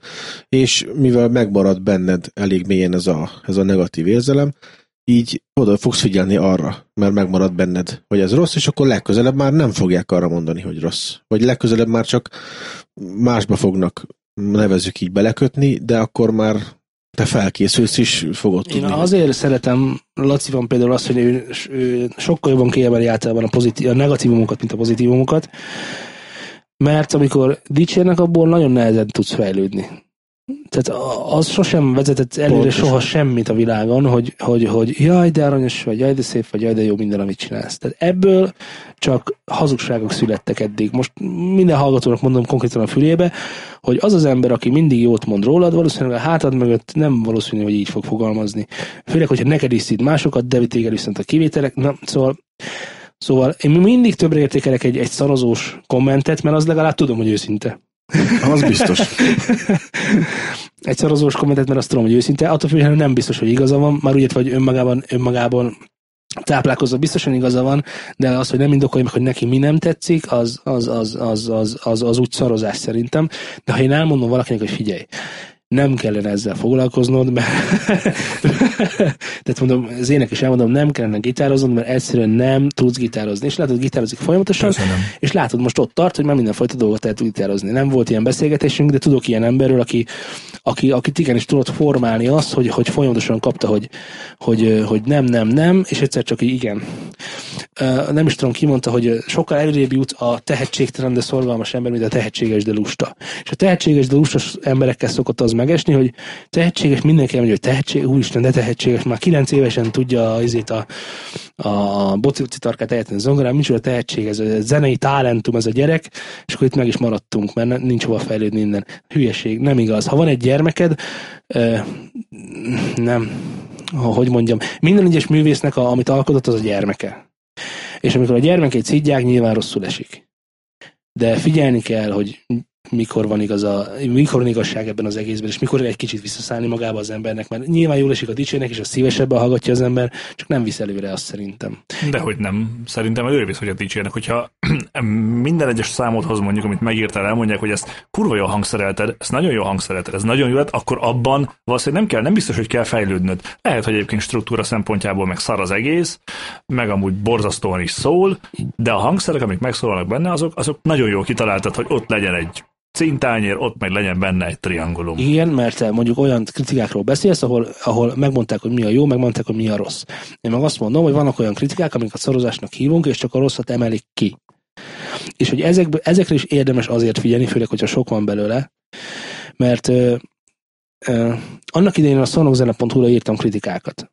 és mivel megmarad benned elég mélyen ez a, ez a negatív érzelem, így oda fogsz figyelni arra, mert megmarad benned, hogy ez rossz, és akkor legközelebb már nem fogják arra mondani, hogy rossz. Vagy legközelebb már csak másba fognak, nevezzük így belekötni, de akkor már te felkészülsz is, fogod Én tudni. azért szeretem Laciban például azt, hogy ő, ő sokkal jobban kiemeli általában a, pozitív, a negatívumokat, mint a pozitívumokat, mert amikor dicsérnek, abból nagyon nehezen tudsz fejlődni. Tehát az sosem vezetett előre Pontosan. soha semmit a világon, hogy, hogy, hogy jaj, de aranyos vagy, jaj, de szép vagy, jaj, de jó minden, amit csinálsz. Tehát ebből csak hazugságok születtek eddig. Most minden hallgatónak mondom konkrétan a fülébe, hogy az az ember, aki mindig jót mond rólad, valószínűleg a hátad mögött nem valószínű, hogy így fog fogalmazni. Főleg, hogyha neked is szid másokat, de téged viszont a kivételek. Na, szóval Szóval én mindig többre értékelek egy, egy szarozós kommentet, mert az legalább tudom, hogy őszinte. Az biztos. egy szarozós kommentet, mert azt tudom, hogy őszinte, attól függően nem biztos, hogy igaza van, már úgy vagy önmagában, önmagában táplálkozva biztosan igaza van, de az, hogy nem indokolja meg, hogy neki mi nem tetszik, az, az, az, az, az, az, az úgy szarozás szerintem. De ha én elmondom valakinek, hogy figyelj, nem kellene ezzel foglalkoznod, mert tehát mondom, az ének is elmondom, nem kellene gitároznod, mert egyszerűen nem tudsz gitározni. És látod, gitározik folyamatosan, Köszönöm. és látod, most ott tart, hogy már mindenfajta dolgot el tud gitározni. Nem volt ilyen beszélgetésünk, de tudok ilyen emberről, aki, aki, akit igenis tudott formálni azt, hogy, hogy folyamatosan kapta, hogy, hogy, hogy nem, nem, nem, és egyszer csak így igen. Nem is tudom, ki mondta, hogy sokkal előrébb jut a tehetségtelen, de szorgalmas ember, mint a tehetséges, de lusta. És a tehetséges, de lusta emberekkel szokott az megesni, hogy tehetséges, mindenki elmondja, hogy tehetség, úristen, de tehetséges, már kilenc évesen tudja azért a, a boci tarkát eljátszani zongorán, nincs a tehetség, ez a zenei talentum, ez a gyerek, és akkor itt meg is maradtunk, mert nincs hova fejlődni innen. Hülyeség, nem igaz. Ha van egy gyermeked, nem, hogy mondjam, minden egyes művésznek, a, amit alkotott, az a gyermeke. És amikor a gyermekét szidják, nyilván rosszul esik. De figyelni kell, hogy mikor van, igaza, mikor van igazság ebben az egészben, és mikor egy kicsit visszaszállni magába az embernek, mert nyilván jól esik a dicsérnek, és a szívesebben hallgatja az ember, csak nem visz előre azt szerintem. De hogy nem. Szerintem előre visz, hogy a dicsérnek. Hogyha minden egyes számodhoz mondjuk, amit megírtál, elmondják, hogy ezt kurva jól hangszerelted, ezt nagyon jól hangszerelted, ez nagyon jó lett, akkor abban valószínűleg nem kell, nem biztos, hogy kell fejlődnöd. Lehet, hogy egyébként struktúra szempontjából meg szar az egész, meg amúgy borzasztóan is szól, de a hangszerek, amik megszólalnak benne, azok, azok nagyon jól kitaláltad, hogy ott legyen egy cintányér, ott meg legyen benne egy triangulum. Igen, mert te mondjuk olyan kritikákról beszélsz, ahol, ahol megmondták, hogy mi a jó, megmondták, hogy mi a rossz. Én meg azt mondom, hogy vannak olyan kritikák, amiket szorozásnak hívunk, és csak a rosszat emelik ki. És hogy ezekből, ezekre is érdemes azért figyelni, főleg, hogyha sok van belőle, mert ö, ö, annak idején a szonogzene.hu-ra írtam kritikákat.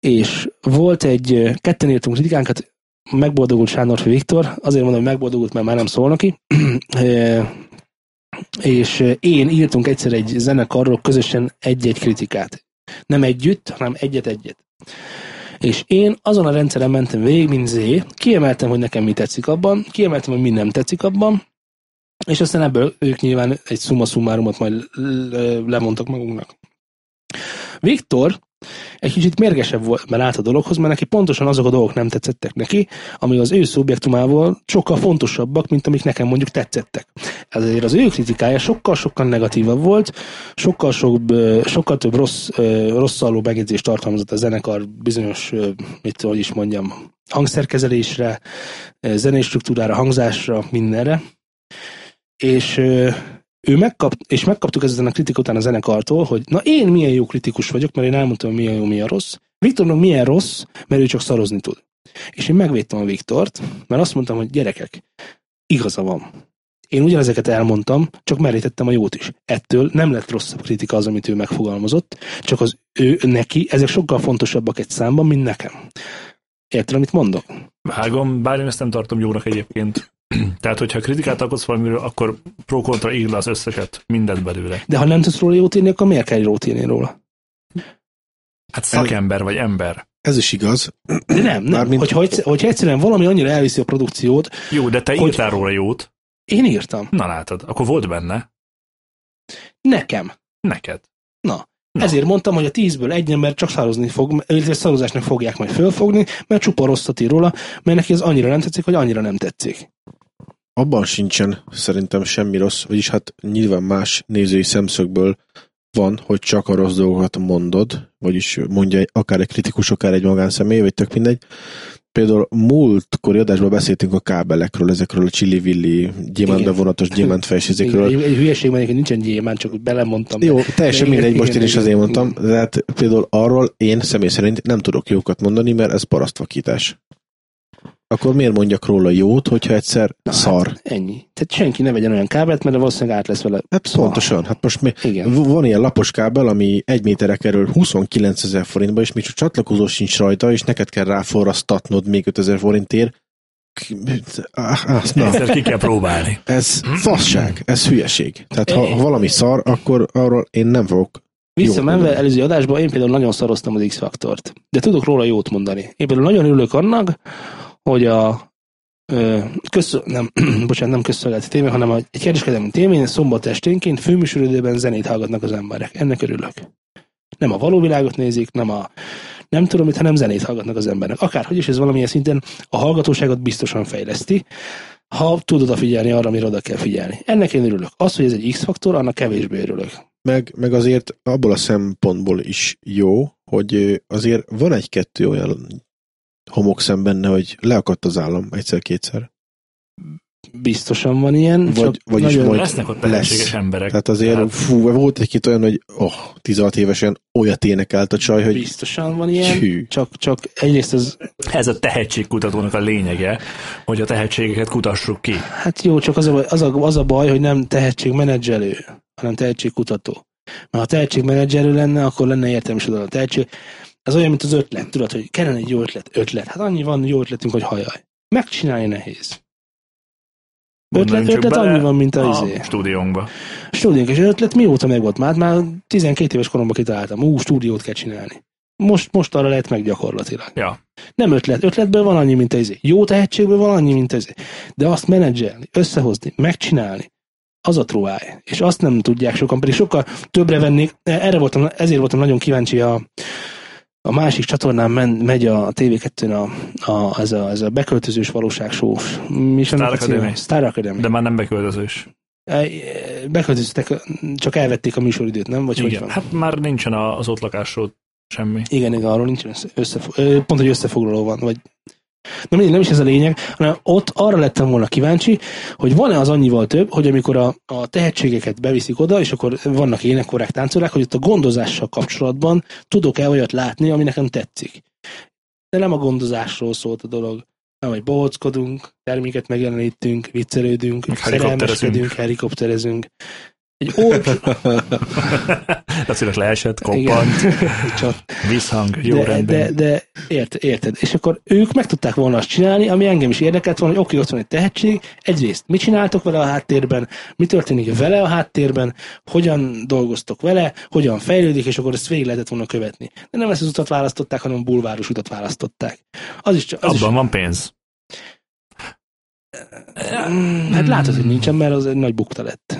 És volt egy, ketten írtunk kritikánkat, megboldogult Sándor Viktor, azért mondom, hogy megboldogult, mert már nem szól neki, és én írtunk egyszer egy zenekarról közösen egy-egy kritikát. Nem együtt, hanem egyet-egyet. És én azon a rendszeren mentem végig, mint Z, kiemeltem, hogy nekem mi tetszik abban, kiemeltem, hogy mi nem tetszik abban, és aztán ebből ők nyilván egy summa summarumot majd lemondtak magunknak. Viktor egy kicsit mérgesebb volt, mert állt a dologhoz, mert neki pontosan azok a dolgok nem tetszettek neki, ami az ő szubjektumával sokkal fontosabbak, mint amik nekem mondjuk tetszettek. Ezért az ő kritikája sokkal-sokkal negatívabb volt, sokkal, sok, sokkal több rossz, rosszalló megjegyzést tartalmazott a zenekar bizonyos, mit hogy is mondjam, hangszerkezelésre, ö, zenei struktúrára, hangzásra, mindenre. És ő megkap, és megkaptuk ezen a kritika után a zenekartól, hogy na én milyen jó kritikus vagyok, mert én elmondtam, hogy milyen jó, milyen rossz. Viktornak milyen rossz, mert ő csak szarozni tud. És én megvédtem a Viktort, mert azt mondtam, hogy gyerekek, igaza van. Én ugyanezeket elmondtam, csak merítettem a jót is. Ettől nem lett rosszabb kritika az, amit ő megfogalmazott, csak az ő neki, ezek sokkal fontosabbak egy számban, mint nekem. Érted, amit mondok? Vágom, bár én ezt nem tartom jónak egyébként. Tehát, hogyha kritikát alkotsz valamiről, akkor pro-kontra írd le az összeset, mindent belőle. De ha nem tudsz róla jót írni, akkor miért kell jót írni róla? Hát szakember vagy ember. Ez is igaz. De nem, nem. Mármint- Hogyha, hogyha, hogyha egyszerűen valami annyira elviszi a produkciót, Jó, de te Hogy- írtál róla jót. én írtam. Na látod, akkor volt benne. Nekem. Neked. Na. Na. Ezért mondtam, hogy a tízből egy ember csak szarozni fog, illetve szarozásnak fogják majd fölfogni, mert csupa rosszat ír róla, mert neki ez annyira nem tetszik, hogy annyira nem tetszik. Abban sincsen szerintem semmi rossz, vagyis hát nyilván más nézői szemszögből van, hogy csak a rossz dolgokat mondod, vagyis mondja akár egy kritikus, akár egy magánszemély, vagy tök mindegy. Például múltkori adásban beszéltünk a kábelekről, ezekről a csili-villi, gyémántbe vonatos gyémántfejsézékről. Egy, egy hülyeség, mert nincsen gyémán, csak úgy belemondtam. Jó, teljesen Igen, mindegy, most igen, én is azért mondtam, de hát például arról én személy szerint nem tudok jókat mondani, mert ez parasztvakítás. Akkor miért mondjak róla jót, hogyha egyszer Na, szar? Hát, ennyi. Tehát senki ne vegyen olyan kábelt, mert valószínűleg át lesz vele. Hát pontosan, hát most mi, Igen. van ilyen lapos kábel, ami egy méterre kerül 29 ezer forintba, és még csak csatlakozó sincs rajta, és neked kell ráforrasztatnod még 5 ezer forintért. Ah, Na, Egyszer ki kell próbálni. ez fasság, ez hülyeség. Tehát ha, valami szar, akkor arról én nem fogok. Visszamenve előző adásban, én például nagyon szaroztam az X-faktort. De tudok róla jót mondani. Én például nagyon örülök annak, hogy a ö, köz, nem, bocsánat, nem közszolgálati tévé, hanem a- egy kereskedelmi tévén szombat esténként főműsoridőben zenét hallgatnak az emberek. Ennek örülök. Nem a való világot nézik, nem a nem tudom mit, hanem zenét hallgatnak az emberek. Akárhogy is ez valamilyen szinten a hallgatóságot biztosan fejleszti, ha tud odafigyelni arra, amire oda kell figyelni. Ennek én örülök. Az, hogy ez egy X-faktor, annak kevésbé örülök. Meg, meg azért abból a szempontból is jó, hogy azért van egy-kettő olyan homokszem benne, hogy leakadt az állam egyszer-kétszer. Biztosan van ilyen. Vagy- csak vagyis nagyon- majd- Lesznek ott lesz. emberek. Tehát azért Tehát- fú, volt egy-két olyan, hogy oh, 16 évesen olyat énekelt a csaj, hogy Biztosan van ilyen. Hű. Csak, csak egyrészt ez, Ez a tehetségkutatónak a lényege, hogy a tehetségeket kutassuk ki. hát jó, csak az a, baj- az a, az a baj, hogy nem tehetségmenedzselő, hanem tehetségkutató. Mert ha tehetségmenedzselő lenne, akkor lenne értelme is oda a tehetség. Ez olyan, mint az ötlet. Tudod, hogy kellene egy jó ötlet. Ötlet. Hát annyi van jó ötletünk, hogy hajaj. Megcsinálni nehéz. Ötlet, ötlet annyi van, mint a, a izé. stúdiónkba. Stúdiónk, és az ötlet mióta megvolt? Már, már 12 éves koromban kitaláltam, ú, stúdiót kell csinálni. Most, most arra lehet meg gyakorlatilag. Ja. Nem ötlet, ötletből van annyi, mint ez. Jó tehetségből van annyi, mint ez. De azt menedzselni, összehozni, megcsinálni, az a truáj. És azt nem tudják sokan, pedig sokkal többre vennék. Erre voltam, ezért voltam nagyon kíváncsi a, a másik csatornán men, megy a TV2-n a, a, ez, a, ez a beköltözős valóságsós. Mi Star? Academy. Star Academy. De már nem beköltözős. E, Beköltöztek, csak elvették a műsoridőt, nem? Vagy hogy Igen. van? Hát már nincsen az ott lakásról semmi. Igen, igen, arról nincsen össze, összefo- ö, pont, hogy összefoglaló van, vagy Na mindig, nem is ez a lényeg, hanem ott arra lettem volna kíváncsi, hogy van-e az annyival több, hogy amikor a, a tehetségeket beviszik oda, és akkor vannak énekkorák, táncolák, hogy ott a gondozással kapcsolatban tudok-e olyat látni, ami nekem tetszik. De nem a gondozásról szólt a dolog, hanem hogy bohockodunk, terméket megjelenítünk, viccelődünk, helikopterezünk. szerelmeskedünk, helikopterezünk. Egy olcsó... Lacinak leesett, koppant, visszhang, jó de, rendben. de, de érted, érted. És akkor ők meg tudták volna azt csinálni, ami engem is érdekelt volna, hogy oké, ott van egy tehetség, egyrészt mit csináltok vele a háttérben, mi történik vele a háttérben, hogyan dolgoztok vele, hogyan fejlődik, és akkor ezt végig lehetett volna követni. De nem ezt az utat választották, hanem bulváros utat választották. Az is, az Abban van pénz. is, Mm, hát látod, hogy nincsen, mert az egy nagy bukta lett.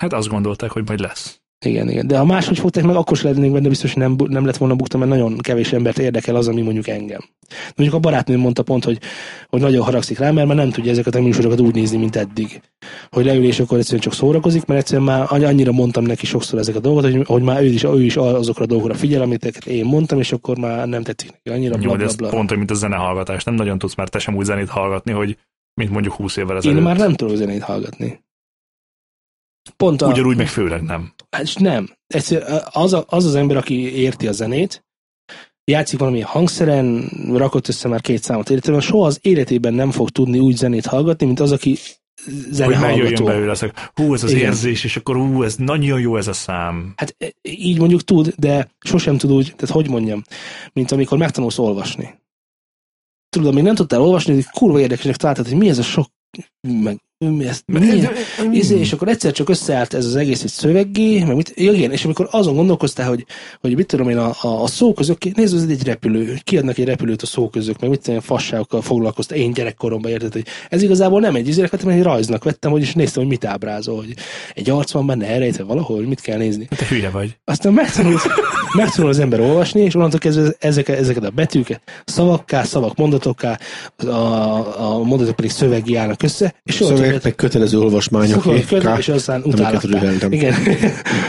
Hát azt gondolták, hogy majd lesz. Igen, igen. De ha máshogy fogták meg, akkor sem lennénk benne, biztos, hogy nem, nem lett volna bukta, mert nagyon kevés embert érdekel az, ami mondjuk engem. Mondjuk a barátnőm mondta pont, hogy, hogy nagyon haragszik rám, mert már nem tudja ezeket a műsorokat úgy nézni, mint eddig. Hogy leül és akkor egyszerűen csak szórakozik, mert egyszerűen már annyira mondtam neki sokszor ezek a dolgokat, hogy, hogy már ő is, ő is azokra a dolgokra figyel, amit én mondtam, és akkor már nem tetszik neki annyira, Jó, bla, de bla, bla. pont, mint a zenehallgatás. Nem nagyon tudsz már te sem úgy zenét hallgatni, hogy mint mondjuk 20 évvel Én ezelőtt. már nem tudok zenét hallgatni. Pont a, Ugyanúgy meg főleg nem. Hát nem. Egyszerűen az, a, az az ember, aki érti a zenét, játszik valami hangszeren, rakott össze már két számot életében, soha az életében nem fog tudni úgy zenét hallgatni, mint az, aki Hogy zenehallgató. belőle, az, hú, ez az Igen. érzés, és akkor hú, ez nagyon jó ez a szám. Hát e, így mondjuk tud, de sosem tud úgy, tehát hogy mondjam, mint amikor megtanulsz olvasni. Tudod, amíg nem tudtál olvasni, hogy kurva érdekesnek találtad, hogy mi ez a sok, meg mi ez, mi, Izé, és akkor egyszer csak összeállt ez az egész egy szöveggé, meg mit, ja, igen, és amikor azon gondolkoztál, hogy, hogy mit tudom én, a, a, a szóközök, nézd, ez egy repülő, kiadnak egy repülőt a szóközök, meg mit tudom fasságokkal foglalkoztam én gyerekkoromban, érted, hogy ez igazából nem egy izének hanem egy rajznak vettem, hogy is néztem, hogy mit ábrázol, hogy egy arc van benne elrejtve valahol, hogy mit kell nézni. Te hülye vagy. Aztán megtanul, megtanul az ember olvasni, és onnantól kezdve ezeket, ezeket a betűket szavakká, szavak mondatokká, a, a mondatok pedig szöveggé állnak össze, és onnantól Szövegek meg kötelező olvasmányok. Szokott kötni, és aztán rüheltem. Igen.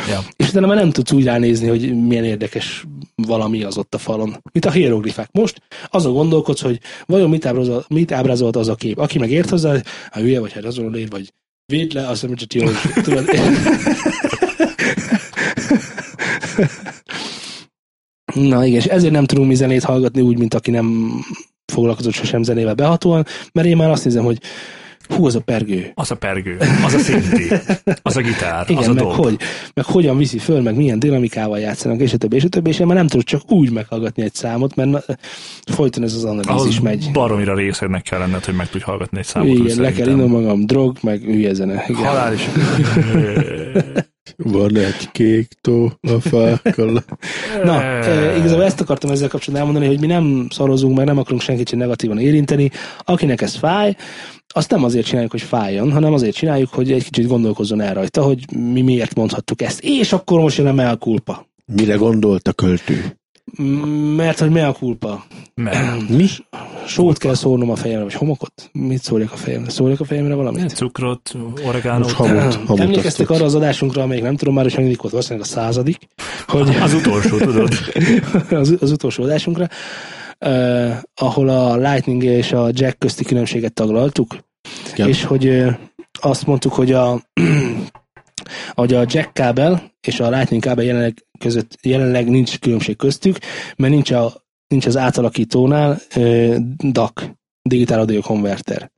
Ja. és utána már nem tudsz úgy ránézni, hogy milyen érdekes valami az ott a falon. Mint a hieroglifák. Most azon gondolkodsz, hogy vajon mit ábrázolt, mit ábrázolt az a kép. Aki meg ért hozzá, ha hülye vagy, hát azon lér, vagy véd le, azt nem csak jó, tudod. Na igen, és ezért nem tudunk mi zenét hallgatni úgy, mint aki nem foglalkozott sosem zenével behatóan, mert én már azt nézem, hogy hú, az a pergő. Az a pergő, az a szinti, az a gitár, Igen, az a meg, dob. hogy, meg hogyan viszi föl, meg milyen dinamikával játszanak, és a többi, és a többi, és én már nem tudok csak úgy meghallgatni egy számot, mert na, folyton ez az Ahhoz analízis megy. baromira részednek kell lenned, hogy meg tudj hallgatni egy számot. Igen, le kell innom magam, drog, meg hülye zene. Igen. Halál is. Van egy kék tó a fákkal. Na, e, igazából ezt akartam ezzel kapcsolatban elmondani, hogy mi nem szarozunk, mert nem akarunk senkit sem negatívan érinteni. Akinek ez fáj, azt nem azért csináljuk, hogy fájjon, hanem azért csináljuk, hogy egy kicsit gondolkozzon el rajta, hogy mi miért mondhattuk ezt. És akkor most jön a mea culpa. Mire gondolt a költő? Mert hogy mea culpa. Mert. Mi? Sót kell szórnom a fejemre, vagy homokot? Mit szóljak a fejemre? Szóljak a fejemre valamit? Cukrot, oregánót. Most hamut, hamut Emlékeztek arra az adásunkra, amelyik nem tudom már, hogy hanyadik volt, valószínűleg a századik, hogy Az utolsó, tudod. az, az utolsó adásunkra, uh, ahol a Lightning és a Jack közti különbséget taglaltuk, Igen. és hogy uh, azt mondtuk, hogy a, hogy a Jack kábel és a Lightning kábel jelenleg, között, jelenleg nincs különbség köztük, mert nincs, a, nincs az átalakítónál uh, DAC, Digital Audio Converter.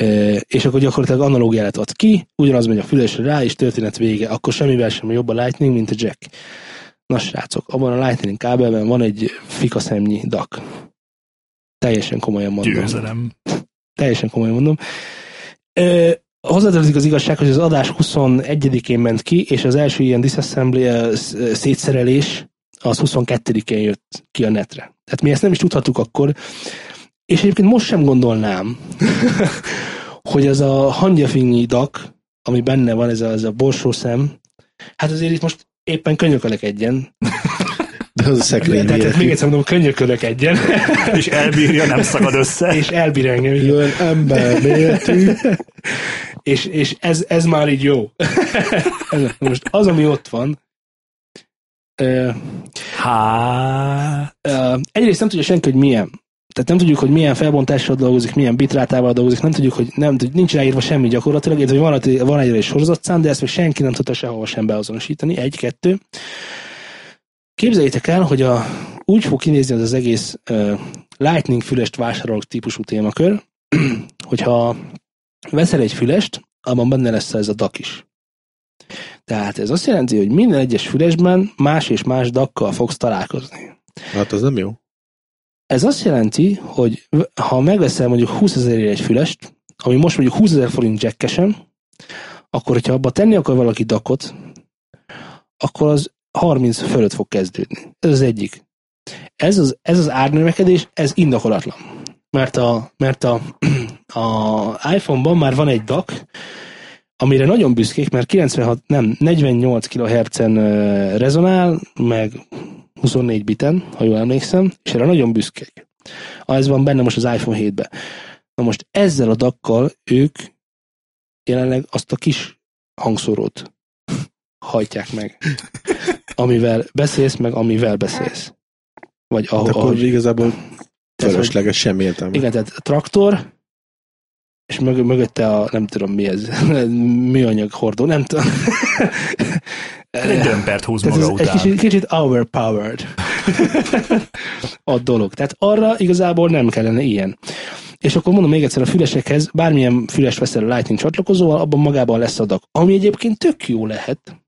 Uh, és akkor gyakorlatilag analóg jelet ad ki, ugyanaz megy a fülesre rá, és történet vége. Akkor semmivel sem jobb a Lightning, mint a Jack. Na srácok, abban a Lightning kábelben van egy fikaszemnyi DAC. Teljesen komolyan mondom. Győzelem. Teljesen komolyan mondom. Ö, hozzátartozik az igazság, hogy az adás 21-én ment ki, és az első ilyen disassembly ö, sz- szétszerelés az 22-én jött ki a netre. Tehát mi ezt nem is tudhattuk akkor, és egyébként most sem gondolnám, hogy ez a hangyafinyi DAC, ami benne van, ez a, ez a borsó szem, hát azért itt most éppen könyökölök egyen. De az a szekrény Tehát méretű. még egyszer mondom, könyökölök egyen, És elbírja, nem szakad össze. és elbír engem. Olyan ember méretű. És, és ez, ez már így jó. Most az, ami ott van, ö, egyrészt nem tudja senki, hogy milyen. Tehát nem tudjuk, hogy milyen felbontással dolgozik, milyen bitrátával dolgozik, nem tudjuk, hogy nem, nincs ráírva semmi gyakorlatilag, illetve hogy van, van egy egy sorozatszám, de ezt még senki nem tudta sehova sem beazonosítani. Egy, kettő. Képzeljétek el, hogy a, úgy fog kinézni az, az egész uh, Lightning fülest vásárolók típusú témakör, hogyha veszel egy fülest, abban benne lesz ez a DAC is. Tehát ez azt jelenti, hogy minden egyes fülesben más és más dakkal fogsz találkozni. Hát az nem jó. Ez azt jelenti, hogy ha megveszel mondjuk 20 ezerért egy fülest, ami most mondjuk 20 ezer forint jackesen, akkor hogyha abba tenni akar valaki dakot, akkor az 30 fölött fog kezdődni. Ez az egyik. Ez az, ez az árnövekedés, ez indokolatlan. Mert a, mert a, a iPhone-ban már van egy DAC, amire nagyon büszkék, mert 96, nem, 48 kHz-en rezonál, meg 24 biten, ha jól emlékszem, és erre nagyon büszkék. Ah, Ez van benne most az iPhone 7-ben. Na most ezzel a dakkal ők jelenleg azt a kis hangszórót hajtják meg, amivel beszélsz, meg amivel beszélsz. Vagy Hát ahogy, akkor igazából felesleges semmi értelme. igen, tehát a traktor, és mög- mögötte a, nem tudom mi ez, műanyag hordó, nem tudom. Egy dömpert húz maga ez egy után. kicsit, kicsit overpowered a dolog. Tehát arra igazából nem kellene ilyen. És akkor mondom még egyszer, a fülesekhez bármilyen füles veszel a Lightning csatlakozóval, abban magában lesz a DAC. Ami egyébként tök jó lehet,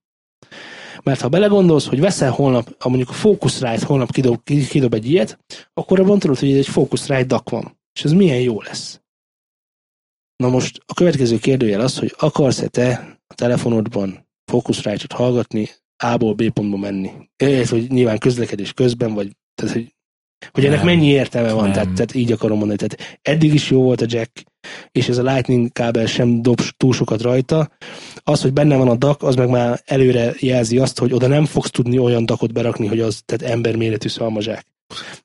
mert ha belegondolsz, hogy veszel holnap, ha mondjuk a Focusrite holnap kidob, kidob egy ilyet, akkor abban tudod, hogy egy Focusrite DAC van. És ez milyen jó lesz. Na most a következő kérdőjel az, hogy akarsz-e te a telefonodban Focusrite-ot hallgatni, A-ból B pontba menni. Ez, hogy nyilván közlekedés közben, vagy tehát, hogy, hogy ennek Nem. mennyi értelme van, Nem. tehát, tehát, így akarom mondani. Tehát eddig is jó volt a jack, és ez a lightning kábel sem dob túl sokat rajta. Az, hogy benne van a DAC, az meg már előre jelzi azt, hogy oda nem fogsz tudni olyan dakot berakni, hogy az tehát emberméretű szalmazsák.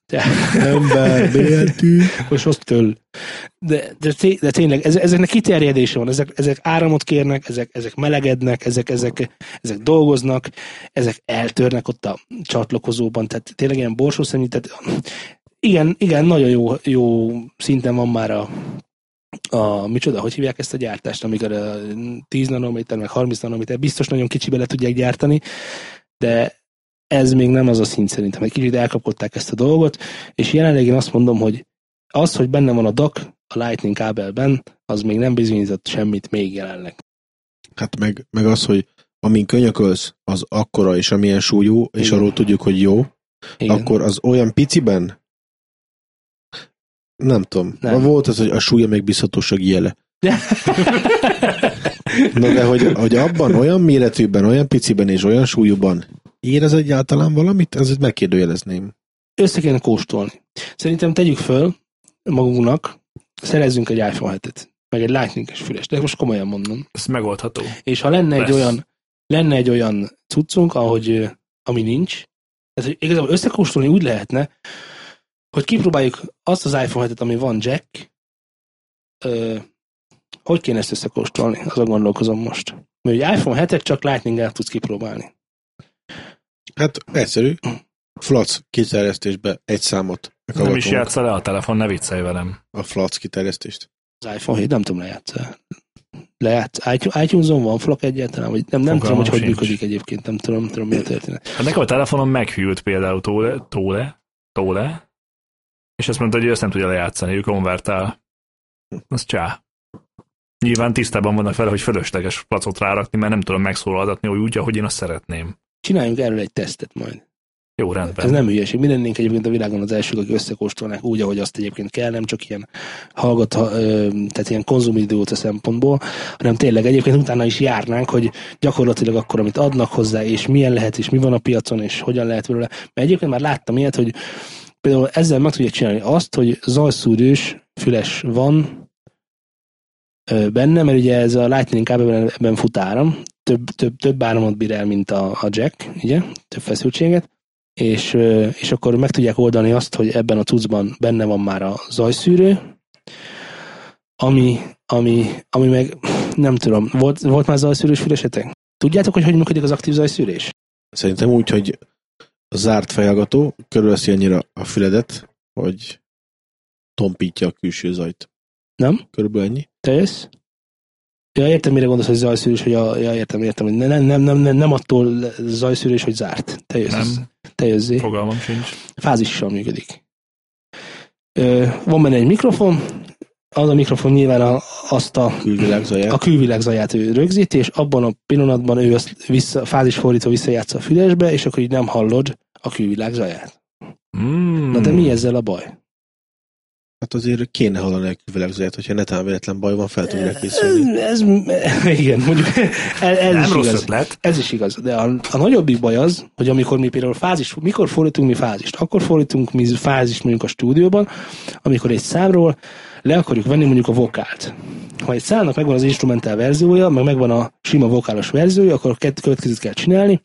Tehát, Ember méretű. most azt től. De, de, té- de tényleg, ez, ezeknek kiterjedése van, ezek, ezek áramot kérnek, ezek, ezek melegednek, ezek, ezek, ezek dolgoznak, ezek eltörnek ott a csatlakozóban, tehát tényleg ilyen borsószemű, tehát igen, igen, nagyon jó, jó szinten van már a, a micsoda, hogy hívják ezt a gyártást, amikor a 10 nanométer, meg 30 nanométer, biztos nagyon kicsibe le tudják gyártani, de ez még nem az a szint szerintem, egy kicsit elkapkodták ezt a dolgot, és jelenleg én azt mondom, hogy az, hogy benne van a DAC a Lightning kábelben, az még nem bizonyított semmit még jelenleg. Hát meg, meg az, hogy amin könyökölsz, az akkora és amilyen súlyú, és Igen. arról tudjuk, hogy jó, Igen. akkor az olyan piciben, nem tudom. Nem. Volt az, hogy a súlya megbízhatóság jele. Na de hogy, hogy abban olyan méretűben, olyan piciben és olyan súlyúban ér ez egyáltalán valamit? Ezért megkérdőjelezném. Össze kéne kóstolni. Szerintem tegyük föl magunknak, szerezzünk egy iPhone 7-et, meg egy lightning-es fülest, de most komolyan mondom. Ez megoldható. És ha lenne egy Lesz. olyan, lenne egy olyan cuccunk, ahogy, ami nincs, ez hogy igazából összekóstolni úgy lehetne, hogy kipróbáljuk azt az iPhone 7-et, ami van jack, ö, hogy kéne ezt összekóstolni? Azon gondolkozom most. Mert egy iPhone 7-et csak lightning tudsz kipróbálni. Hát egyszerű. Flac kiterjesztésbe egy számot. Nem is játsza le a telefon, ne viccelj velem. A flac kiterjesztést. Az iPhone 7 nem tudom lejátszani. Lejátsz. iTunes- iTunes-on van flak egyáltalán, vagy nem, nem tudom, Fogalmam hogy hogy sincs. működik egyébként, nem tudom, nem tudom mi a történet. Hát nekem a telefonom meghűlt például Tóle, Tóle, Tóle, és azt mondta, hogy ő ezt nem tudja lejátszani, ő konvertál. Az csá. Nyilván tisztában vannak vele, hogy fölösleges placot rárakni, mert nem tudom megszólaltatni úgy, ahogy én azt szeretném. Csináljunk erről egy tesztet majd. Jó, rendben. Ez nem hülyeség. Mi lennénk egyébként a világon az elsők, akik összekóstolnák úgy, ahogy azt egyébként kell, nem csak ilyen hallgat, tehát ilyen konzumidőt a szempontból, hanem tényleg egyébként utána is járnánk, hogy gyakorlatilag akkor, amit adnak hozzá, és milyen lehet, és mi van a piacon, és hogyan lehet belőle. Mert egyébként már láttam ilyet, hogy például ezzel meg tudják csinálni azt, hogy zajszűrős füles van benne, mert ugye ez a Lightning kábelben ebben fut áram, több, több, több áramot bír el, mint a, a jack, ugye, több feszültséget, és, és akkor meg tudják oldani azt, hogy ebben a cuccban benne van már a zajszűrő, ami, ami, ami meg nem tudom, volt, volt már zajszűrős fülesetek? Tudjátok, hogy hogy működik az aktív zajszűrés? Szerintem úgy, hogy a zárt fejhallgató körülveszi annyira a füledet, hogy tompítja a külső zajt. Nem? Körülbelül ennyi. Te jössz? Ja, értem, mire gondolsz, hogy zajszűrés, hogy a, ja, értem, értem, hogy nem, nem, nem, nem, nem attól zajszűrés, hogy zárt. Te jössz. Nem, Te jösszé. fogalmam sincs. fázissal működik. Ö, van benne egy mikrofon, az a mikrofon nyilván a, azt a, Külvilág zaját. a külvilág zaját ő rögzíti, és abban a pillanatban ő azt vissza, fázisfordítva visszajátsza a fülesbe, és akkor így nem hallod a külvilág zaját. Mm. Na de mi ezzel a baj? Hát azért kéne hallani a külvilág zaját, hogyha netán véletlen baj van, fel tudják készülni. Ez, ez, igen, mondjuk ez, ez Nem is rossz igaz. ötlet. Ez is igaz, de a, a nagyobbik baj az, hogy amikor mi például fázis, mikor fordítunk mi fázist? Akkor fordítunk mi fázist mondjuk a stúdióban, amikor egy számról le akarjuk venni mondjuk a vokált. Ha egy számnak megvan az instrumentál verziója, meg megvan a sima vokálos verziója, akkor a kett- következőt kell csinálni.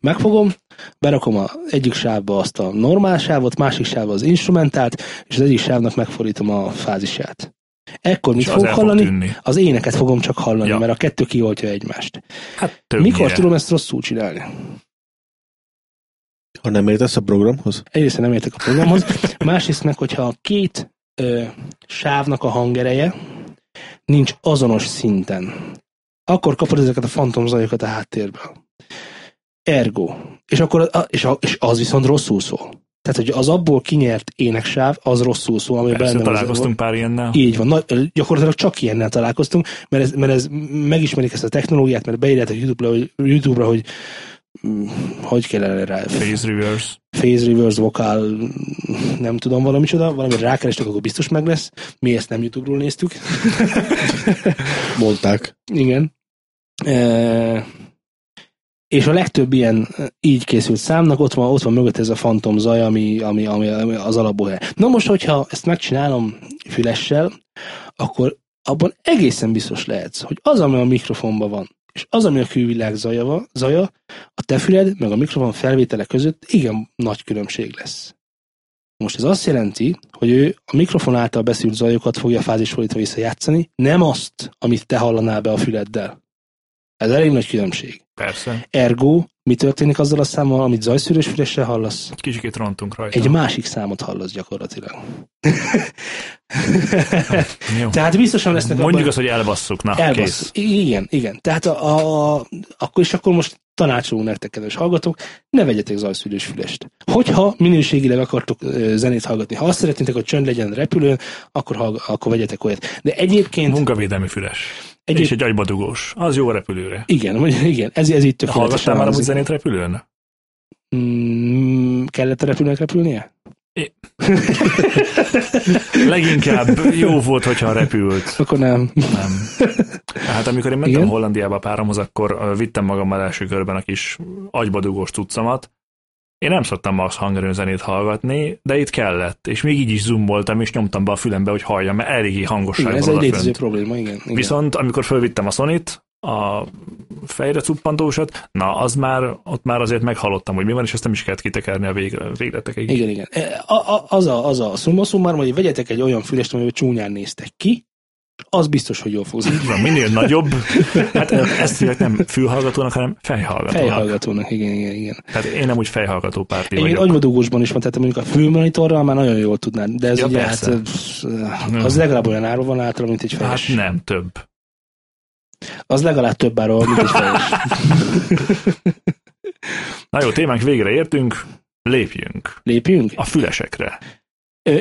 Megfogom, berakom a egyik sávba azt a normál sávot, másik sávba az instrumentált, és az egyik sávnak megfordítom a fázisát. Ekkor mit fogok fog hallani? tűnni. Az éneket fogom csak hallani, Ja. mert a kettő kioltja egymást. Hát többnyire. Mikor tudom ezt rosszul csinálni? Ha nem értesz a programhoz, Egyrészt nem értek a programhoz, másrészt meg, hogyha a két ö, sávnak a hangereje nincs azonos szinten, akkor kapod ezeket a fantomzajokat a háttérből. Ergo. És, akkor, a, és, a, és az viszont rosszul szól. Tehát, hogy az abból kinyert éneksáv, az rosszul szól, ami Persze, benne találkoztunk pár ilyennel. Így van, nagy, gyakorlatilag csak ilyennel találkoztunk, mert ez, mert ez megismerik ezt a technológiát, mert beírjátok YouTube-ra, hogy, YouTube-ra, hogy mm, hogy kellene rá, Phase reverse. phase reverse vocal, nem tudom valami csoda, valamire rákerestek, akkor biztos meg lesz. Mi ezt nem YouTube-ról néztük. mondták. Igen. E, és a legtöbb ilyen így készült számnak ott van, ott van mögött ez a fantom zaj, ami, ami, ami, ami az alapból. Na most, hogyha ezt megcsinálom fülessel, akkor abban egészen biztos lehetsz, hogy az, ami a mikrofonban van, és az, ami a külvilág zaja, van- zaja, a te füled, meg a mikrofon felvétele között igen nagy különbség lesz. Most ez azt jelenti, hogy ő a mikrofon által beszűrt zajokat fogja fázisfordítva visszajátszani, nem azt, amit te hallanál be a füleddel. Ez elég nagy különbség. Persze. Ergo, mi történik azzal a számmal, amit zajszűrős fülessel hallasz? Kicsikét rontunk rajta. Egy másik számot hallasz gyakorlatilag. Jó. Tehát biztosan lesznek Mondjuk abban- azt, hogy elbasszuk. Na, Elbasz. kész. Igen, igen. Tehát a, a, a, akkor is akkor most tanácsolunk nektek, kedves hallgatók, ne vegyetek zajszűrős fülest. Hogyha minőségileg akartok zenét hallgatni, ha azt szeretnétek, hogy csönd legyen repülőn, akkor, hallg- akkor vegyetek olyat. De egyébként, Munkavédelmi füles. Egyéb, És egy agybadugós. Az jó a repülőre. igen, vagy- igen, ez, ez itt tökéletesen Hallgattál már amúgy zenét repülőn? Mm, kellett a repülőnek repülnie? Leginkább jó volt, hogyha repült. Akkor nem. Nem. Hát amikor én mentem Igen? Hollandiába páromhoz, akkor vittem magammal első körben a kis agybadugós cuccamat. Én nem szoktam max hangerőn zenét hallgatni, de itt kellett, és még így is zoomoltam, és nyomtam be a fülembe, hogy halljam, mert eléggé hangosság Igen, ez egy létező probléma, igen. igen. Viszont amikor fölvittem a Sonit, a fejre cuppantósat, na az már, ott már azért meghallottam, hogy mi van, és ezt nem is kellett kitekerni a vég, végletekig. Igen, igen. E, A, a, az a, az a szumma szummár, hogy vegyetek egy olyan fülest, amivel csúnyán néztek ki, az biztos, hogy jól fog zajlani. Így van, minél nagyobb, hát ezt hívják nem fülhallgatónak, hanem fejhallgatónak. Fejhallgatónak, igen, igen, igen. Tehát én nem úgy fejhallgató párti Egyébként vagyok. agymodugósban is van, tehát mondjuk a fülmonitorral már nagyon jól tudnád, de ez Ja, ugye persze. hát, az legalább olyan áron van általában, mint egy Hát fejes. nem, több. Az legalább több áron mint egy fejes. Na jó, témánk végre értünk, lépjünk Lépjünk? a fülesekre.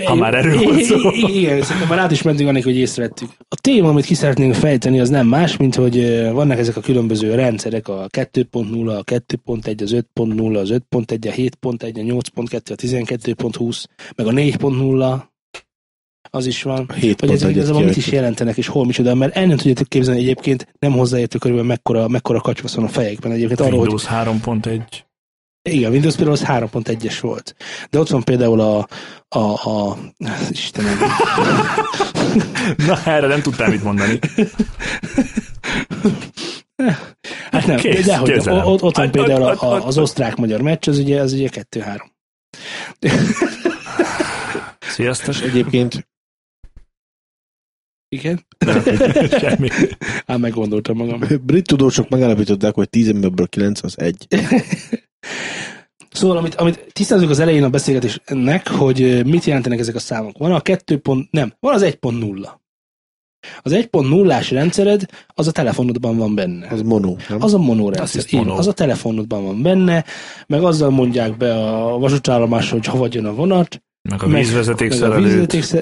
Ha már erről van szó. Igen, szerintem már át is mentünk annak, hogy észrevettük. A téma, amit ki szeretnénk fejteni, az nem más, mint hogy vannak ezek a különböző rendszerek, a 2.0, a 2.1, az 5.0, az 5.1, a 7.1, a 8.2, a 12.20, meg a 4.0, az is van. Hét Hogy pont ezek igazából mit is jelentenek, és hol micsoda, mert el nem tudjátok képzelni egyébként, nem hozzáértő körülbelül mekkora, mekkora van a fejekben egyébként arról, hogy Windows 3.1. igen, Windows például az 3.1-es volt. De ott van például a, a, a Istenem, Na, erre nem tudtál mit mondani. hát nem, Kész, de hogy ott, ott van például a, a, az osztrák-magyar meccs, az ugye, az ugye 2-3. Sziasztok. Egyébként Igen? Semmi. Ám meggondoltam magam. brit tudósok megállapították, hogy 10 emberből 9 az egy. Szóval, amit, amit tisztázunk az elején a beszélgetésnek, hogy mit jelentenek ezek a számok. Van a 2. Pont, nem, van az 1.0. Az 1.0-ás rendszered, az a telefonodban van benne. Az mono, nem? Az a Azt monorendszer. hiszem, Igen, mono. az a telefonodban van benne, meg azzal mondják be a vasútállomásra, hogy hova jön a vonat, Meg a meg, vízvezeték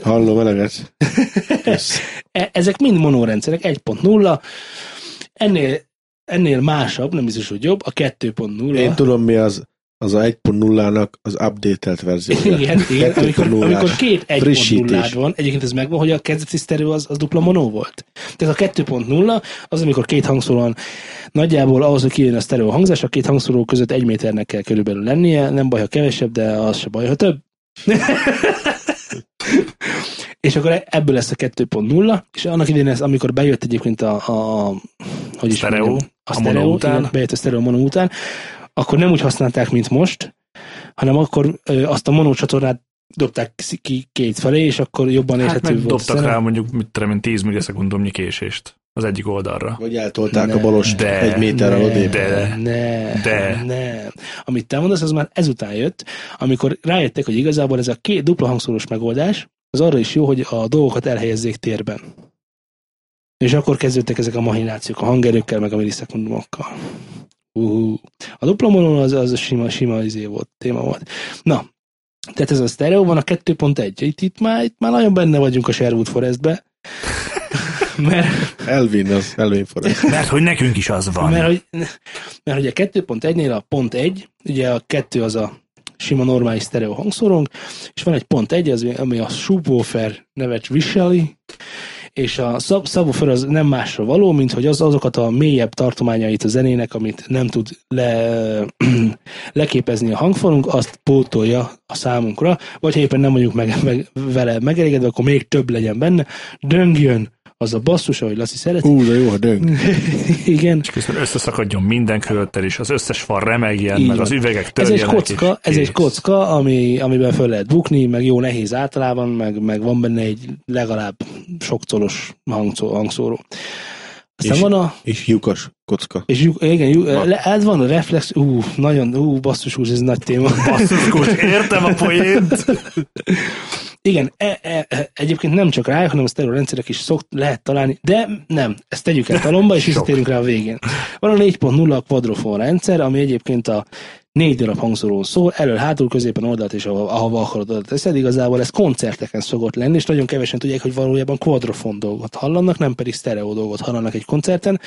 Hallom, eleget. E- Ezek mind monorendszerek, 1.0. Ennél, ennél másabb, nem biztos, hogy jobb, a 2.0. Én tudom, mi az, az a 1.0-nak az update-elt verziója. Igen, igen, amikor, 2.0-ás. amikor két 1.0 Frissítés. van, egyébként ez megvan, hogy a kezdeti sztereó az, az dupla mono volt. Tehát a 2.0 az, amikor két hangszóró van, nagyjából ahhoz, hogy kijön a sztereó hangzás, a két hangszóró között egy méternek kell körülbelül lennie, nem baj, ha kevesebb, de az se baj, ha több. és akkor ebből lesz a 2.0, és annak idején ez, amikor bejött egyébként a, a, hogy is Stereo, mondjam, a, a stereo, mono után. igen, bejött a stereo mono után, akkor nem úgy használták, mint most, hanem akkor ö, azt a mono csatornát dobták ki két felé, és akkor jobban Hát érthető meg volt. dobtak zene. rá mondjuk, mit tudom én, 10 millisekundumnyi késést az egyik oldalra. Vagy eltolták Ne, a balost de, egy méterrel Ne, odébb. de. Ne, De. ne. Amit te mondasz, az már ezután jött, amikor rájöttek, hogy igazából ez a két dupla hangszórós megoldás, az arra is jó, hogy a dolgokat elhelyezzék térben. És akkor kezdődtek ezek a mahinációk, a hangerőkkel, meg a millisekundumokkal. Uh, a dupla az, az a sima, sima izé volt, téma volt. Na, tehát ez a stereo van a 2.1. Itt, itt, már, itt már nagyon benne vagyunk a Sherwood Forestbe. Mert Elvin az, Elvin Forrest. Mert hogy nekünk is az van. mert hogy, mert hogy a 2.1-nél a pont 1, ugye a 2 az a sima normális sztereó hangszórónk, és van egy pont 1, az, ami a subwoofer nevet viseli, és a sub- subwoofer az nem másra való, mint hogy az, azokat a mélyebb tartományait a zenének, amit nem tud le, leképezni a hangfalunk, azt pótolja a számunkra, vagy ha éppen nem vagyunk meg, meg, vele megelégedve, akkor még több legyen benne, döngjön az a basszus, ahogy Laci szereti. Hú, de jó, a döng. Igen, És közben összeszakadjon minden körülöttel, és az összes fal remegjen, Így meg van. az üvegek Ez törjenek. egy kocka, ez egy kocka, ami, amiben föl lehet bukni, meg jó nehéz általában, meg, meg van benne egy legalább sok colos hangszó, hangszóró. Aztán És- van a, És lyukas kocka. és lyuk, igen, lyuk, Van. le, ez van a reflex, ú, nagyon, ú, basszus, hús, ez nagy téma. Basszus, kulcs, értem a poént. Igen, e, e, e, egyébként nem csak rájuk, hanem a stereo rendszerek is szokt, lehet találni, de nem, ezt tegyük el talomba, és visszatérünk rá a végén. Van a 4.0 a quadrofon rendszer, ami egyébként a négy darab hangszóró szól, elől, hátul, középen, oldalt és ahova, ahova akarod oda teszed. Igazából ez koncerteken szokott lenni, és nagyon kevesen tudják, hogy valójában quadrofon dolgot hallanak, nem pedig stereo dolgot hallanak egy koncerten,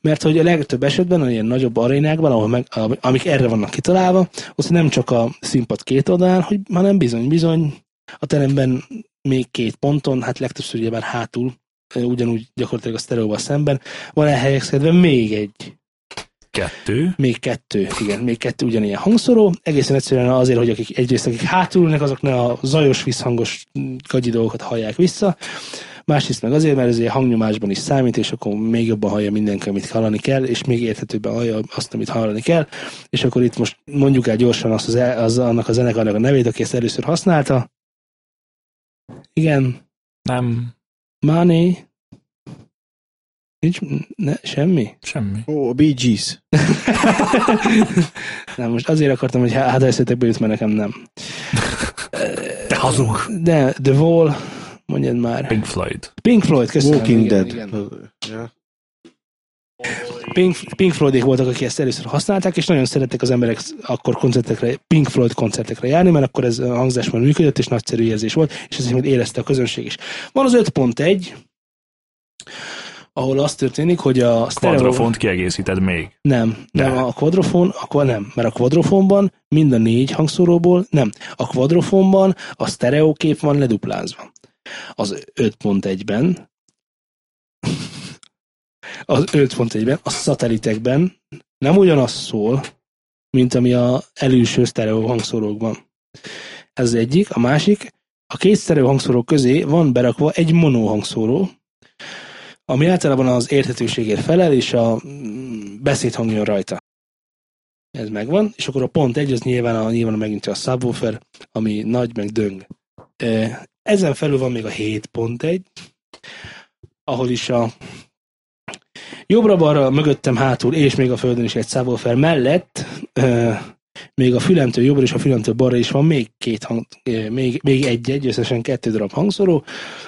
mert hogy a legtöbb esetben, a ilyen nagyobb arénákban, ahol meg, amik erre vannak kitalálva, az nem csak a színpad két oldalán, hogy, hanem bizony-bizony a teremben még két ponton, hát legtöbbször ugye már hátul, ugyanúgy gyakorlatilag a sztereóval szemben, van elhelyezkedve még egy Kettő. Még kettő, igen, még kettő ugyanilyen hangszóró. Egészen egyszerűen azért, hogy akik egyrészt, akik hátul ülnek, azok ne a zajos, visszhangos gagyi dolgokat hallják vissza. Másrészt meg azért, mert ez hangnyomásban is számít, és akkor még jobban hallja mindenki, amit hallani kell, és még érthetőbben hallja azt, amit hallani kell. És akkor itt most mondjuk el gyorsan azt az, az annak a zenekarnak a nevét, aki ezt először használta. Igen. Nem. Money. Nincs ne, semmi? Semmi. Ó, oh, Bee Gees. nem, most azért akartam, hogy hát eszetekbe jut, mert nekem nem. Te hazug. De, The Wall, mondjad már. Pink Floyd. Pink Floyd, köszönöm. Walking igen, Dead. Igen. Yeah. Pink, Pink Floydék voltak, akik ezt először használták, és nagyon szerettek az emberek akkor koncertekre, Pink Floyd koncertekre járni, mert akkor ez a hangzásban működött, és nagyszerű érzés volt, és ezt még érezte a közönség is. Van az 5.1, ahol az történik, hogy a stereo... Quadrofont kiegészíted még. Nem, nem, a quadrofon, akkor nem, mert a quadrofonban mind a négy hangszóróból, nem, a quadrofonban a stereo kép van leduplázva. Az 5.1-ben az 5.1-ben, a szatelitekben nem ugyanaz szól, mint ami a előső stereo hangszórókban. Ez az egyik. A másik, a két stereo hangszóró közé van berakva egy mono hangszóró, ami általában az érthetőségért felel, és a mm, beszéd hangjon rajta. Ez megvan, és akkor a pont egy, az nyilván, a, nyilván megint a subwoofer, ami nagy, meg döng. Ezen felül van még a 7.1, ahol is a jobbra-balra, mögöttem, hátul, és még a földön is egy subwoofer mellett még a fülemtől jobbra és a fülemtől balra is van még két hang, még, még egy-egy, összesen kettő darab hangszóró,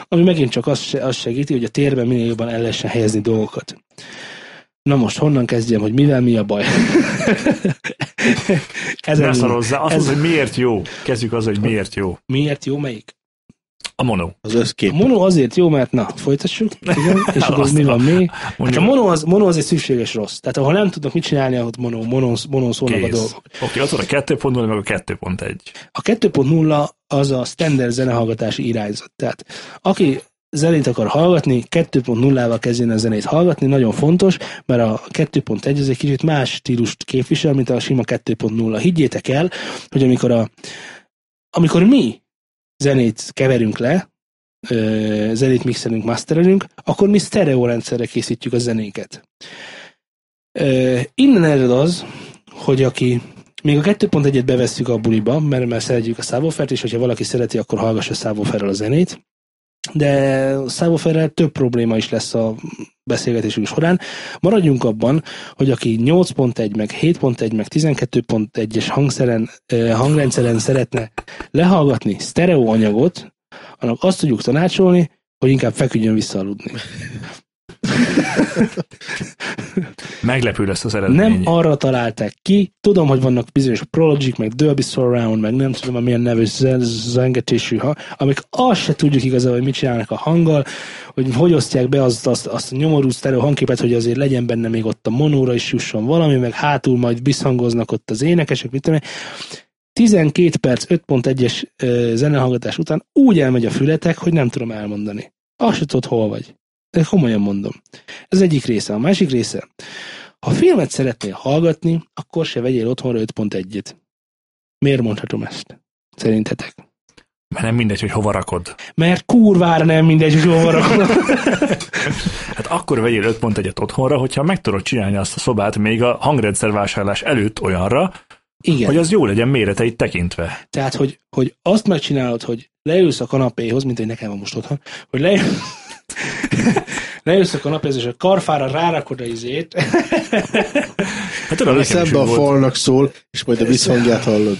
ami megint csak azt, azt segíti, hogy a térben minél jobban el lehessen helyezni dolgokat. Na most honnan kezdjem, hogy mivel mi a baj? Ezen, ne szarozzá, azt ez... hogy miért jó. Kezdjük az, hogy miért jó. Miért jó, melyik? A mono. Az összkép. A mono azért jó, mert na, folytassuk. Igen, és akkor mi van még? Hát a mono az, mono az egy szükséges rossz. Tehát ahol nem tudnak mit csinálni, ott mono, mono, mono szólnak Kész. a dolgok. Oké, ott van a 2.0, meg a 2.1. A 2.0 az a standard zenehallgatási irányzat. Tehát aki zenét akar hallgatni, 2.0-val kezdjen a zenét hallgatni, nagyon fontos, mert a 2.1 az egy kicsit más stílust képvisel, mint a sima 2.0. Higgyétek el, hogy amikor a amikor mi zenét keverünk le, zenét mixelünk, masterelünk, akkor mi stereo rendszerre készítjük a zenéket. Innen ered az, hogy aki még a 2.1-et bevesszük a buliba, mert, mert szeretjük a szábófert, és hogyha valaki szereti, akkor hallgassa szábóferrel a zenét. De szábóferrel több probléma is lesz a beszélgetésünk során. Maradjunk abban, hogy aki 8.1, meg 7.1, meg 12.1-es hangszeren, hangrendszeren szeretne lehallgatni sztereó anyagot, annak azt tudjuk tanácsolni, hogy inkább feküdjön vissza aludni. Meglepő lesz az eredmény. Nem arra találták ki. Tudom, hogy vannak bizonyos Prologic, meg Dolby Surround, meg nem tudom, milyen nevű zengetésű, ha, amik azt se tudjuk igazából, hogy mit csinálnak a hanggal, hogy hogy osztják be azt, azt, azt a nyomorú sztereo hangképet, hogy azért legyen benne még ott a monóra is jusson valami, meg hátul majd visszhangoznak ott az énekesek, mit tudom 12 perc 5.1-es zenehallgatás után úgy elmegy a fületek, hogy nem tudom elmondani. Azt se tudod, hol vagy. De komolyan mondom. Ez egyik része. A másik része, ha filmet szeretnél hallgatni, akkor se vegyél otthonra 5.1-et. Miért mondhatom ezt? Szerintetek? Mert nem mindegy, hogy hova rakod. Mert kurvára nem mindegy, hogy hova rakod. hát akkor vegyél 5.1-et otthonra, hogyha meg tudod csinálni azt a szobát még a hangrendszervásárlás előtt olyanra, igen. hogy az jó legyen méreteit tekintve. Tehát, hogy, hogy azt megcsinálod, hogy leülsz a kanapéhoz, mint hogy nekem van most otthon, hogy leülsz, leülsz a kanapéhoz, és a karfára rárakod a izét. hát tudom, szembe a falnak szól, és majd a visszhangját hallod.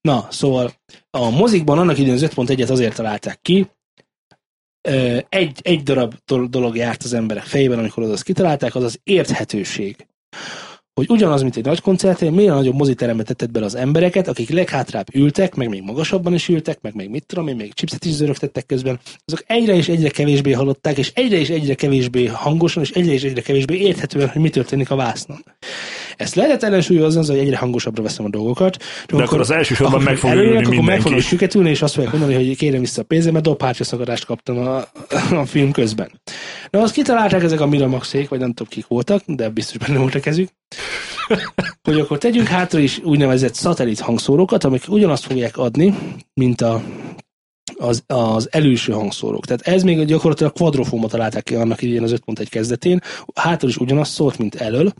Na, szóval a mozikban annak időn az 5.1-et azért találták ki, egy, egy darab dolog járt az emberek fejében, amikor az azt kitalálták, az az érthetőség hogy ugyanaz, mint egy nagy koncerten, miért nagyobb moziterembe tetted bele az embereket, akik leghátrább ültek, meg még magasabban is ültek, meg még mit tudom még chipset is zörögtettek közben, azok egyre és egyre kevésbé hallották, és egyre és egyre kevésbé hangosan, és egyre és egyre kevésbé érthetően, hogy mi történik a vásznon. Ezt lehet ellensúlyozni azzal, hogy egyre hangosabbra veszem a dolgokat. De akkor, akkor az első sorban meg fog ülni akkor meg fognak mindenki. süketülni, és azt fogják mondani, hogy kérem vissza a pénzem, mert dobhártya szakadást kaptam a, a film közben. Na, azt kitalálták ezek a Miramaxék, vagy nem tudom kik voltak, de biztos benne volt a kezük, hogy akkor tegyünk hátra is úgynevezett szatellit hangszórókat, amik ugyanazt fogják adni, mint a, az, az előső hangszórók. Tehát ez még gyakorlatilag kvadrofómot találták ki annak idején az 5.1 kezdetén, hátul is ugyanazt szólt, mint elől.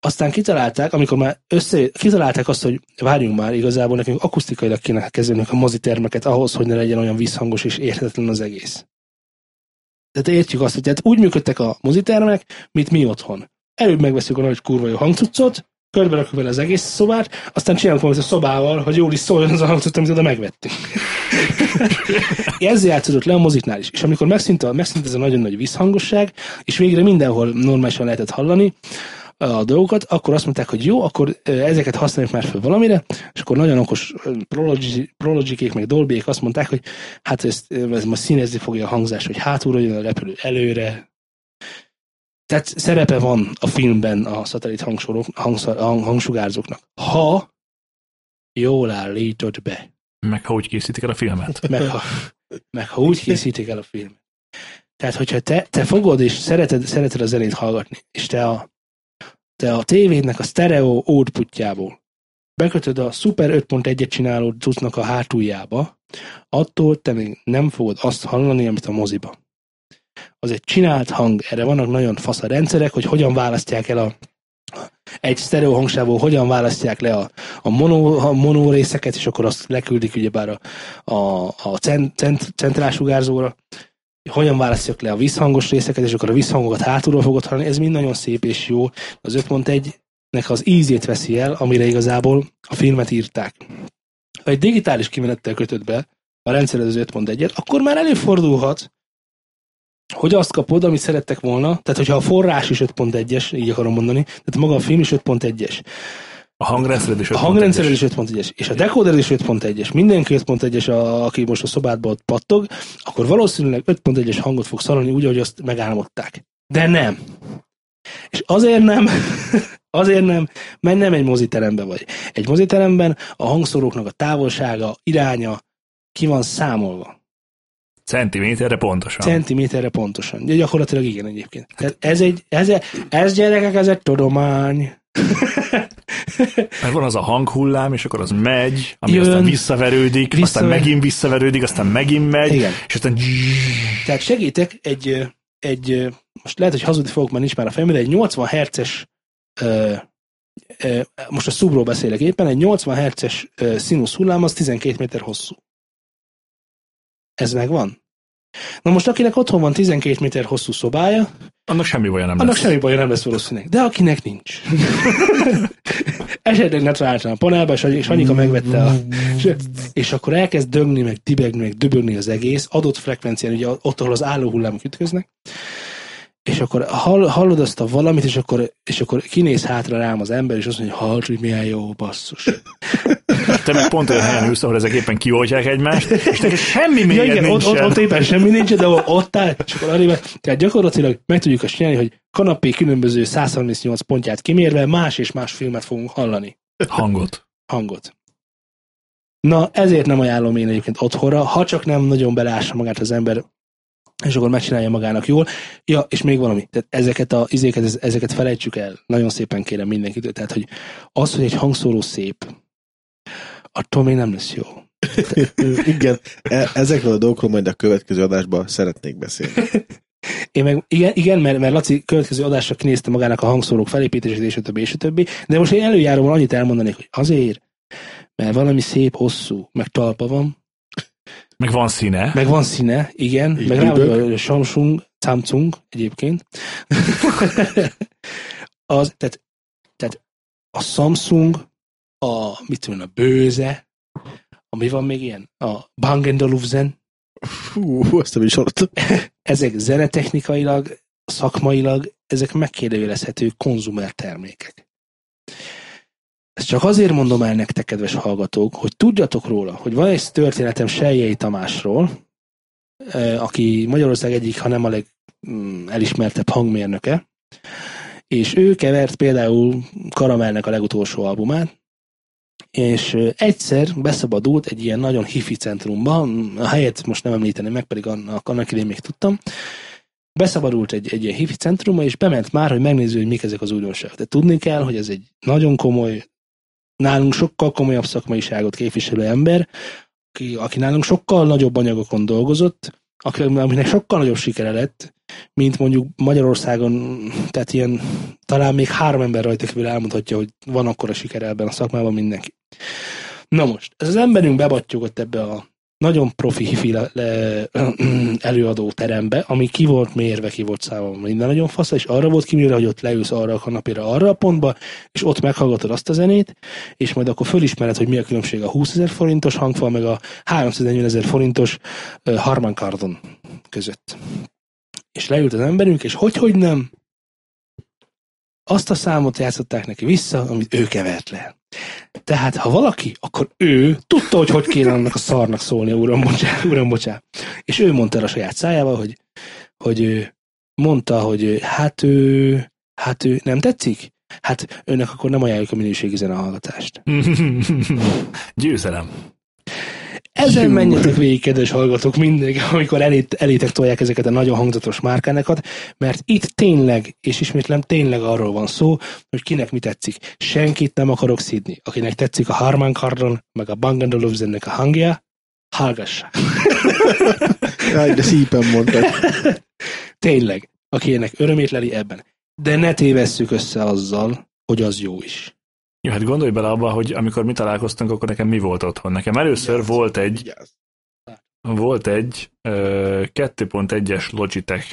Aztán kitalálták, amikor már össze, kitalálták azt, hogy várjunk már, igazából nekünk akusztikailag kéne kezelnünk a mozitermeket ahhoz, hogy ne legyen olyan visszhangos és érthetetlen az egész. Tehát értjük azt, hogy tehát úgy működtek a mozitermek, mint mi otthon. Előbb megveszünk a nagy kurva jó hangcuccot, körbe rakjuk vele az egész szobát, aztán csinálunk valamit a szobával, hogy jól is szóljon az a hangcucc, amit oda megvettünk. Ezzel játszódott le a moziknál is. És amikor megszűnt, a, megszűnt ez a nagyon nagy visszhangosság, és végre mindenhol normálisan lehetett hallani a dolgokat, akkor azt mondták, hogy jó, akkor ezeket használjuk már fel valamire, és akkor nagyon okos Prologikék, meg Dolbyék azt mondták, hogy hát ezt, ö, ez most színezni fogja a hangzás, hogy hátulra jön a repülő előre, tehát szerepe van a filmben a szatellit hangsorok, hangszor, hang, hangsugárzóknak. Ha jól állítod be, Meg ha úgy készítik el a filmet. meg ha, meg ha úgy készítik el a film. Tehát, hogyha te, te fogod és szereted, szereted a zenét hallgatni, és te a, te a tévédnek a stereo outputjából bekötöd a Super 5.1-et csináló cuccnak a hátuljába, attól te még nem fogod azt hallani, amit a moziba. Az egy csinált hang, erre vannak nagyon fasz a rendszerek, hogy hogyan választják el a egy sztereó hangsávból hogyan választják le a, a, mono, a mono részeket, és akkor azt leküldik ugyebár a, a, a cent, cent, centrálsugárzóra, hogyan választják le a visszhangos részeket, és akkor a visszhangokat hátulról fogod hallani, ez mind nagyon szép és jó. Az 5.1-nek az ízét veszi el, amire igazából a filmet írták. Ha egy digitális kimenettel kötöd be a rendszered az 5.1-et, akkor már előfordulhat, hogy azt kapod, amit szerettek volna, tehát hogyha a forrás is 5.1-es, így akarom mondani, tehát maga a film is 5.1-es, A hangrendszered is a hangrendszered is 5.1-es, és a decoder is 5.1-es, mindenki 5.1-es, a, aki most a szobádban ott pattog, akkor valószínűleg 5.1-es hangot fog hallani úgy, ahogy azt megálmodták. De nem. És azért nem, azért nem, mert nem egy moziteremben vagy. Egy moziteremben a hangszóróknak a távolsága, iránya ki van számolva. Centiméterre pontosan. Centiméterre pontosan. De gyakorlatilag igen egyébként. Tehát ez egy, ez, ez gyerekek, ez egy tudomány. Mert van az a hanghullám, és akkor az megy, ami Jön, aztán visszaverődik, visszaver- aztán megint visszaverődik, aztán megint megy, Igen. és aztán Tehát segítek, egy, egy, most lehet, hogy hazudni fogok, mert nincs már a fejemben, de egy 80 herces most a szubról beszélek éppen, egy 80 herces színusz hullám az 12 méter hosszú. Ez megvan? Na most akinek otthon van 12 méter hosszú szobája, annak semmi baja nem annak lesz. semmi baja nem lesz valószínűleg. De akinek nincs. Esetleg ne találtam a panelba, és, és Anyika megvette a... És, és akkor elkezd dögni, meg dibegni, meg dübögni az egész, adott frekvencián, ugye ott, ahol az álló hullámok ütköznek, és akkor hall, hallod azt a valamit, és akkor, és akkor kinéz hátra rám az ember, és azt mondja, hallod, hogy milyen jó basszus. Te meg pont olyan helyen ülsz, ahol ezek éppen kioltják egymást, és neked semmi Ja, mélyed igen, ott, nincsen. ott, ott, éppen semmi nincs, de ott, ott áll, és akkor arrébb, tehát gyakorlatilag meg tudjuk azt csinálni, hogy kanapé különböző 138 pontját kimérve más és más filmet fogunk hallani. Hangot. hangot. Na, ezért nem ajánlom én egyébként otthonra, ha csak nem nagyon belássa magát az ember, és akkor megcsinálja magának jól. Ja, és még valami, tehát ezeket a izéket, ez- ezeket felejtsük el. Nagyon szépen kérem mindenkitől. Tehát, hogy az, hogy egy hangszóró szép, attól még nem lesz jó. Igen, e- ezekről a dolgokról majd a következő adásban szeretnék beszélni. Én meg, igen, igen mert, mert Laci következő adásra kinézte magának a hangszórók felépítését, és a többi, és a többi. De most én előjáróban annyit elmondanék, hogy azért, mert valami szép, hosszú, meg talpa van, Meg van színe. Meg van színe, igen, Így meg rá Samsung, Samsung egyébként. az, tehát, tehát a Samsung, a, mit tudom, a Bőze, ami van még ilyen, a Bang Olufsen, Fú, azt nem is hallottam. ezek zenetechnikailag, szakmailag, ezek megkérdőjelezhető konzumer termékek. Ezt csak azért mondom el nektek, kedves hallgatók, hogy tudjatok róla, hogy van egy történetem Seljei Tamásról, aki Magyarország egyik, ha nem a legelismertebb hangmérnöke, és ő kevert például Karamelnek a legutolsó albumát, és egyszer beszabadult egy ilyen nagyon hifi centrumban, a helyet most nem említeni meg, pedig annak, annak idén még tudtam, beszabadult egy, egy ilyen hifi centrumba, és bement már, hogy megnézzük, hogy mik ezek az újdonságok. De tudni kell, hogy ez egy nagyon komoly, nálunk sokkal komolyabb szakmaiságot képviselő ember, aki, aki nálunk sokkal nagyobb anyagokon dolgozott, akinek sokkal nagyobb sikere lett, mint mondjuk Magyarországon, tehát ilyen, talán még három ember rajta kívül elmondhatja, hogy van akkora sikere ebben a szakmában mindenki. Na most, ez az emberünk bebattyogott ebbe a nagyon profi hifi le, le, előadó terembe, ami ki volt mérve, ki volt számomra minden nagyon fasz, és arra volt kimérve, hogy ott leülsz arra a kanapéra, arra a pontba, és ott meghallgatod azt a zenét, és majd akkor fölismered, hogy mi a különbség a 20 ezer forintos hangfal, meg a 340 ezer forintos uh, Harman Kardon között. És leült az emberünk, és hogy, hogy nem, azt a számot játszották neki vissza, amit ő kevert le. Tehát, ha valaki, akkor ő tudta, hogy hogy kéne annak a szarnak szólni, uram, bocsá, uram, bocsá. És ő mondta a saját szájával, hogy, hogy mondta, hogy hát ő, hát ő nem tetszik? Hát önnek akkor nem ajánljuk a minőségi zenehallgatást. Győzelem. Ezen menjetek végig, kedves hallgatók, mindig, amikor elét, elétek tolják ezeket a nagyon hangzatos márkánekat, mert itt tényleg, és ismétlem, tényleg arról van szó, hogy kinek mi tetszik. Senkit nem akarok szidni. Akinek tetszik a Harman Kardon, meg a Bang Olufsennek a hangja, hallgassa. Jaj, de szípen mondtad. tényleg, aki ennek örömét leli ebben. De ne tévesszük össze azzal, hogy az jó is. Jó, hát gondolj bele abba, hogy amikor mi találkoztunk, akkor nekem mi volt otthon. Nekem először Vigyázz, volt egy, vigyázz. volt egy ö, 2.1-es Logitech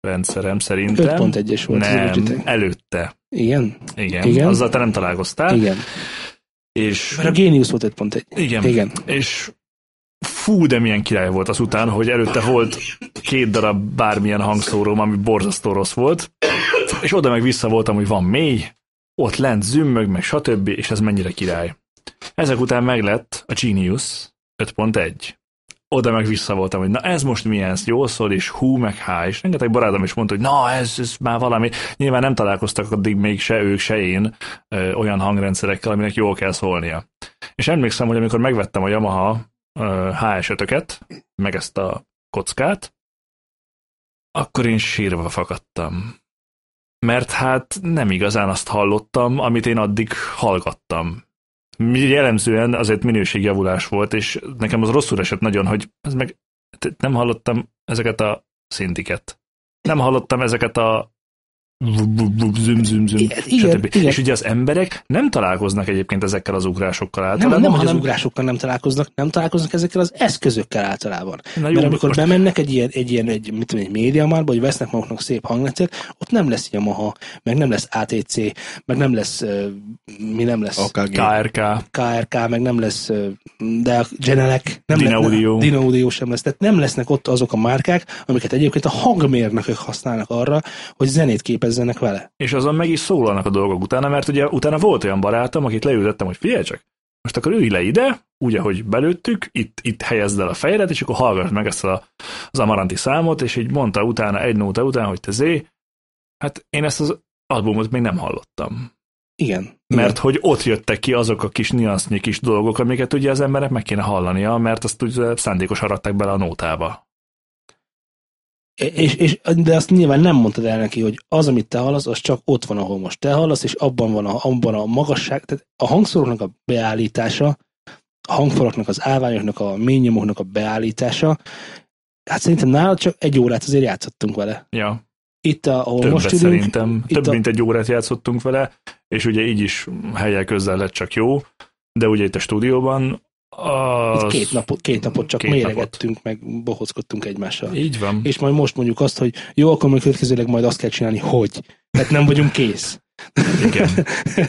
rendszerem szerintem. 5.1-es volt az nem, Logitech. előtte. Igen? Igen. Igen? Azzal te nem találkoztál. Igen. És, Mert a Genius volt 5.1. igen. Igen. És fú, de milyen király volt azután, hogy előtte volt két darab bármilyen hangszóróm, ami borzasztó rossz volt, és oda meg vissza voltam, hogy van mély, ott lent zümmög, meg stb., és ez mennyire király. Ezek után meglett a Genius 5.1. Oda meg vissza voltam, hogy na ez most milyen, ez jól szól, és hú, meg há, és rengeteg barátom is mondta, hogy na ez, ez már valami. Nyilván nem találkoztak addig még se ők, se én ö, olyan hangrendszerekkel, aminek jól kell szólnia. És emlékszem, hogy amikor megvettem a Yamaha ö, HS5-öket, meg ezt a kockát, akkor én sírva fakadtam. Mert hát nem igazán azt hallottam, amit én addig hallgattam. Jellemzően azért minőségjavulás volt, és nekem az rosszul esett nagyon, hogy ez meg nem hallottam ezeket a szintiket. Nem hallottam ezeket a züm, züm, züm, Igen, igen, stb. igen. És ugye az emberek nem találkoznak egyébként ezekkel az ugrásokkal Nem, általában. nem, hogy hanem az- ugrásokkal nem találkoznak, nem találkoznak ezekkel az eszközökkel általában. Na jó, Mert amikor most- bemennek egy ilyen, egy ilyen egy, mit tudom, egy médiamárba, hogy vesznek maguknak szép hangrendszert, ott nem lesz Yamaha, meg nem lesz ATC, meg nem lesz, mi nem lesz, AKG. KRK. KRK, meg nem lesz, de a Genelec, nem Dina lesz, Audio. Dina Audio sem lesz. Tehát nem lesznek ott azok a márkák, amiket egyébként a hangmérnökök használnak arra, hogy zenét képezzenek vele. És azon meg is szólalnak a dolgok utána, mert ugye utána volt olyan barátom, akit leültettem, hogy figyelj csak, most akkor ülj le ide, úgy, ahogy belőttük, itt, itt helyezd el a fejedet, és akkor hallgass meg ezt a, az Amaranti számot, és így mondta utána, egy nóta után, hogy te zé, hát én ezt az albumot még nem hallottam. Igen. Mert hogy ott jöttek ki azok a kis niansznyi kis dolgok, amiket ugye az emberek meg kéne hallania, mert azt ugye szándékos aratták bele a nótába. És, és, de azt nyilván nem mondtad el neki, hogy az, amit te hallasz, az csak ott van, ahol most te hallasz, és abban van a, abban a magasság, tehát a hangszóróknak a beállítása, a hangfalaknak, az állványoknak, a ménynyomóknak a beállítása, hát szerintem nálad csak egy órát azért játszottunk vele. Ja, Itt, a- ahol többet most ülünk, szerintem. Több a- mint egy órát játszottunk vele, és ugye így is helyek közel lett csak jó, de ugye itt a stúdióban az... itt két, napot, két napot csak Két méregettünk, meg bohockodtunk egymással. Így van. És majd most mondjuk azt, hogy jó, akkor majd következőleg majd azt kell csinálni, hogy. Tehát nem vagyunk kész. Igen.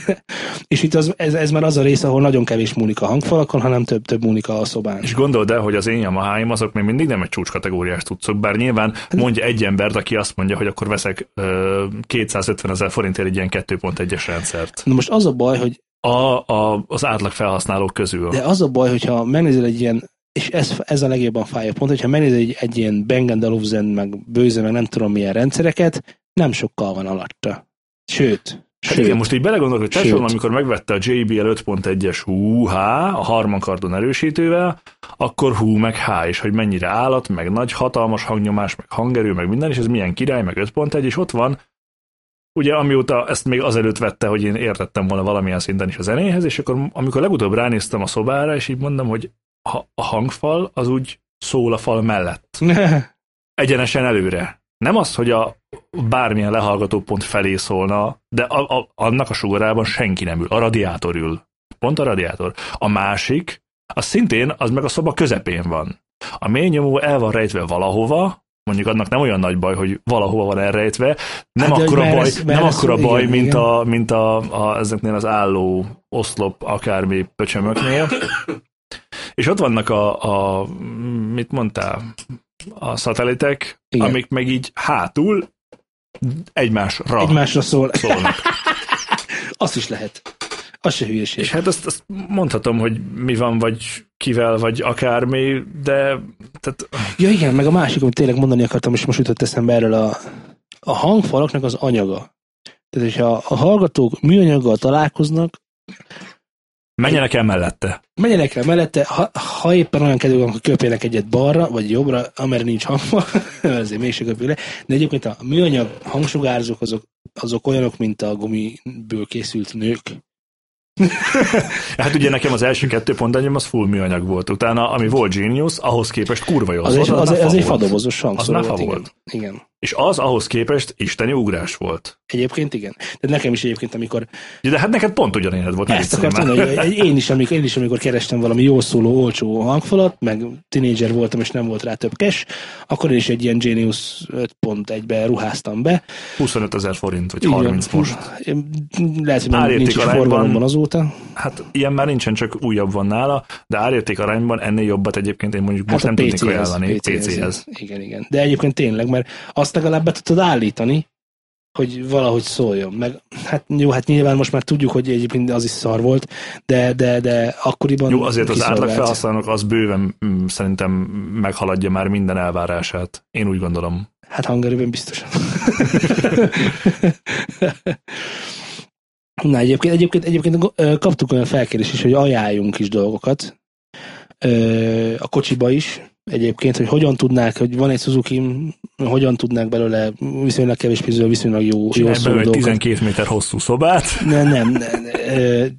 és itt az, ez, ez már az a rész, ahol nagyon kevés múlik a hangfalakon, hanem több, több múlik a szobán. És gondold el, hogy az én Yamaháim azok még mindig nem egy csúcskategóriás tudszok, bár nyilván mondja egy embert, aki azt mondja, hogy akkor veszek ö, 250 ezer forintért egy ilyen 2.1-es rendszert. Na most az a baj, hogy A, a, az átlag felhasználók közül. de az a baj, hogyha megnézel egy ilyen és ez, ez a legjobban fájó pont, hogyha megnézel egy, egy ilyen Bang Olufsen, meg Bőze, meg nem tudom milyen rendszereket, nem sokkal van alatta. Sőt, Hát sőt. igen, most így belegondolok, hogy. Tesla, amikor megvette a JBL 5.1-es UH a harmankardon erősítővel, akkor hú, meg H, és hogy mennyire állat, meg nagy, hatalmas hangnyomás, meg hangerő, meg minden, és ez milyen király, meg 5.1, és ott van, ugye amióta ezt még azelőtt vette, hogy én értettem volna valamilyen szinten is a zenéhez, és akkor amikor legutóbb ránéztem a szobára, és így mondom, hogy ha a hangfal az úgy szól a fal mellett. egyenesen előre. Nem az, hogy a bármilyen lehallgató pont felé szólna, de a, a, annak a sugarában senki nem ül. A radiátor ül. Pont a radiátor. A másik, az szintén, az meg a szoba közepén van. A mély nyomó el van rejtve valahova, mondjuk annak nem olyan nagy baj, hogy valahova van elrejtve, nem Hát, akkora baj, merre nem akkora szól- baj, igen, mint, igen. a, mint a, a, ezeknél az álló oszlop akármi pöcsömöknél. És ott vannak a, a mit mondtál, a szatelitek, Igen. amik meg így hátul egymásra Egymásra szól. szólnak. Azt is lehet. Az se hülyeség. És hát azt, azt mondhatom, hogy mi van, vagy kivel, vagy akármi, de tehát, Ja igen, meg a másik, amit tényleg mondani akartam, és most jutott eszembe erről a, a hangfalaknak az anyaga. Tehát, hogyha a hallgatók műanyaggal találkoznak, menjenek el mellette. menjenek el mellette, ha, ha éppen olyan kedvük van, hogy köpjenek egyet balra, vagy jobbra, amerre nincs hangfal, azért mégsem köpjük le, de egyébként a műanyag hangsugárzók azok, azok olyanok, mint a gumiből készült nők. Hát ugye nekem az első kettő pontanyom az full műanyag volt. Utána, ami volt Genius, ahhoz képest kurva jó. Az, volt, az, már az fa egy volt. fadobozos hangszóró Az fa igen. volt. igen. És az ahhoz képest isteni ugrás volt. Egyébként igen. De nekem is egyébként, amikor De hát neked pont ugyanilyen volt. Ezt akartam már. mondani, hogy én is, amikor, én is, amikor kerestem valami jó szóló, olcsó hangfalat, meg tinédzser voltam, és nem volt rá több cash, akkor én is egy ilyen Genius 5.1-be ruháztam be. 25 ezer forint, vagy van. 30 most. Lehet, hogy Árérték nincs is forgalomban azóta. Hát ilyen már nincsen, csak újabb van nála, de árérték arányban ennél jobbat egyébként én mondjuk most Hát nem tudnék ajánlani. PC-hez. Igen, igen. De egyébként tényleg, mert azt legalább be tudtad állítani, hogy valahogy szóljon. Meg, hát jó, hát nyilván most már tudjuk, hogy egyébként az is szar volt, de, de, de akkoriban Jó, azért az átlag felhasználók az bőven mm, szerintem meghaladja már minden elvárását. Én úgy gondolom. Hát hangerőben biztosan. Na egyébként, egyébként, egyébként kaptuk olyan felkérést is, hogy ajánljunk is dolgokat a kocsiba is, egyébként, hogy hogyan tudnák, hogy van egy Suzuki, hogyan tudnák belőle viszonylag kevés pénzből viszonylag jó, jó Csinálj szóló belőle egy dolgokat 12 méter hosszú szobát. nem, nem, nem,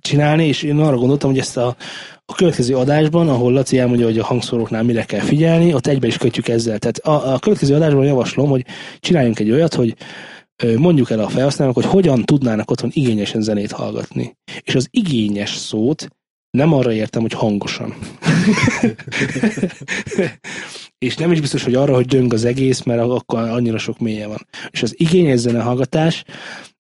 csinálni, és én arra gondoltam, hogy ezt a, a következő adásban, ahol Laci elmondja, hogy a hangszóróknál mire kell figyelni, ott egybe is kötjük ezzel. Tehát a, a következő adásban javaslom, hogy csináljunk egy olyat, hogy mondjuk el a felhasználók, hogy hogyan tudnának otthon igényesen zenét hallgatni. És az igényes szót nem arra értem, hogy hangosan. és nem is biztos, hogy arra, hogy döng az egész, mert akkor annyira sok mélye van. És az igényes zene hallgatás,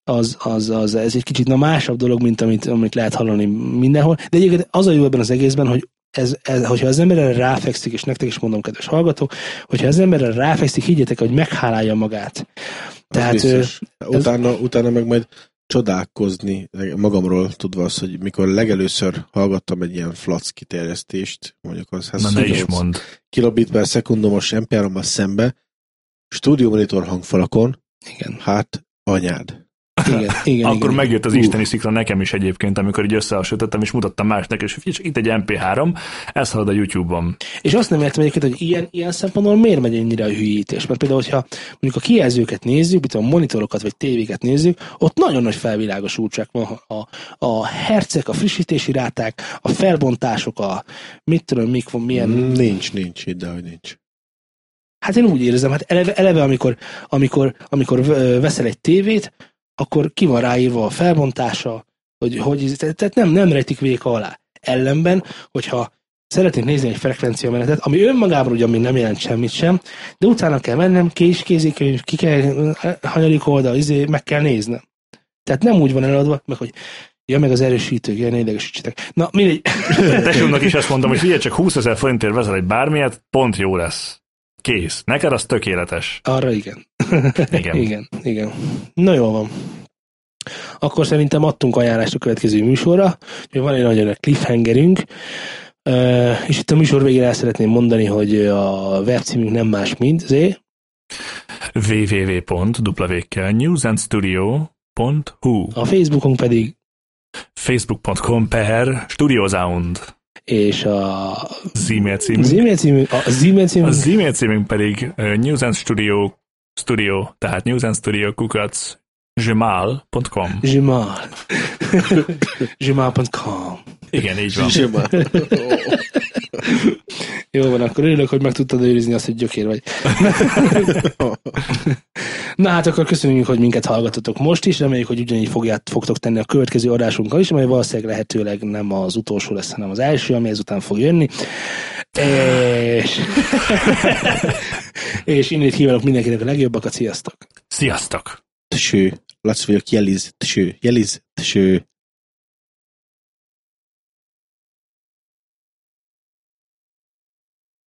az, az, az, ez egy kicsit na másabb dolog, mint amit, amit lehet hallani mindenhol. De egyébként az a jó ebben az egészben, hogy ez, ez, hogyha az ember erre ráfekszik, és nektek is mondom, kedves hallgatók, hogyha az ember erre ráfekszik, higgyetek, hogy meghálálja magát. Tehát, Tehát, biztos. utána, utána meg majd csodálkozni magamról tudva az, hogy mikor legelőször hallgattam egy ilyen flac kiterjesztést, mondjuk az Na ne is mond. kilobit per szekundumos mp szembe, stúdió monitor hangfalakon, igen, hát anyád. Igen, igen. Akkor igen, megjött az Ú, isteni szikra nekem is egyébként, amikor így összehasonlítottam, és mutattam másnak, és figyelj, itt egy MP3, ez halad a YouTube-on. És azt nem értem egyébként, hogy ilyen, ilyen szempontból miért megy ennyire a hülyítés. Mert például, hogyha mondjuk a kijelzőket nézzük, mint a monitorokat vagy tévéket nézzük, ott nagyon nagy felvilágosultság van. A, a hercek, a frissítési ráták, a felbontások, a mit tudom, mik van, milyen... Mm, Nincs, nincs, ide, hogy nincs. Hát én úgy érzem, hát eleve, eleve amikor, amikor, amikor veszel egy tévét, akkor ki van ráírva a felbontása, hogy, hogy tehát nem, nem rejtik véka alá. Ellenben, hogyha szeretnék nézni egy frekvenciamenetet, ami önmagában ugyan még nem jelent semmit sem, de utána kell mennem, kés, kézikönyv, ki kell, hanyadik oldal, izé, meg kell néznem. Tehát nem úgy van eladva, meg hogy ja, meg az erősítők, ilyen idegesítsetek. Na, mindegy. Tesómnak is ezt mondom, hogy figyelj, csak 20 ezer forintért veszel egy bármilyet, pont jó lesz. Kész. Neked az tökéletes. Arra igen. Igen. igen, igen. Na jól van. Akkor szerintem adtunk ajánlást a következő műsorra, hogy van egy nagyon nagy cliffhangerünk, és itt a műsor végén el szeretném mondani, hogy a webcímünk nem más, mint zé. www.newsandstudio.hu A Facebookon pedig facebook.com per studiosound és a az e-mail címünk. az e-mail címünk, a- az e-mail címünk Az e-mail címünk pedig uh, News and Studio Studio, tehát News and Studio kukac gmail.com. Zsimal. Zsimal.com. Igen, így van. Zsima. Jó van, akkor örülök, hogy meg tudtad őrizni azt, hogy gyökér vagy. Na hát akkor köszönjük, hogy minket hallgatotok most is, reméljük, hogy ugyanígy fogját, fogtok tenni a következő adásunkkal is, amely valószínűleg lehetőleg nem az utolsó lesz, hanem az első, ami ezután fog jönni. És, és innét kívánok mindenkinek a legjobbakat, sziasztok! Sziasztok! Tső. Laci vagyok, jeliz. Tső. Jeliz. Tső.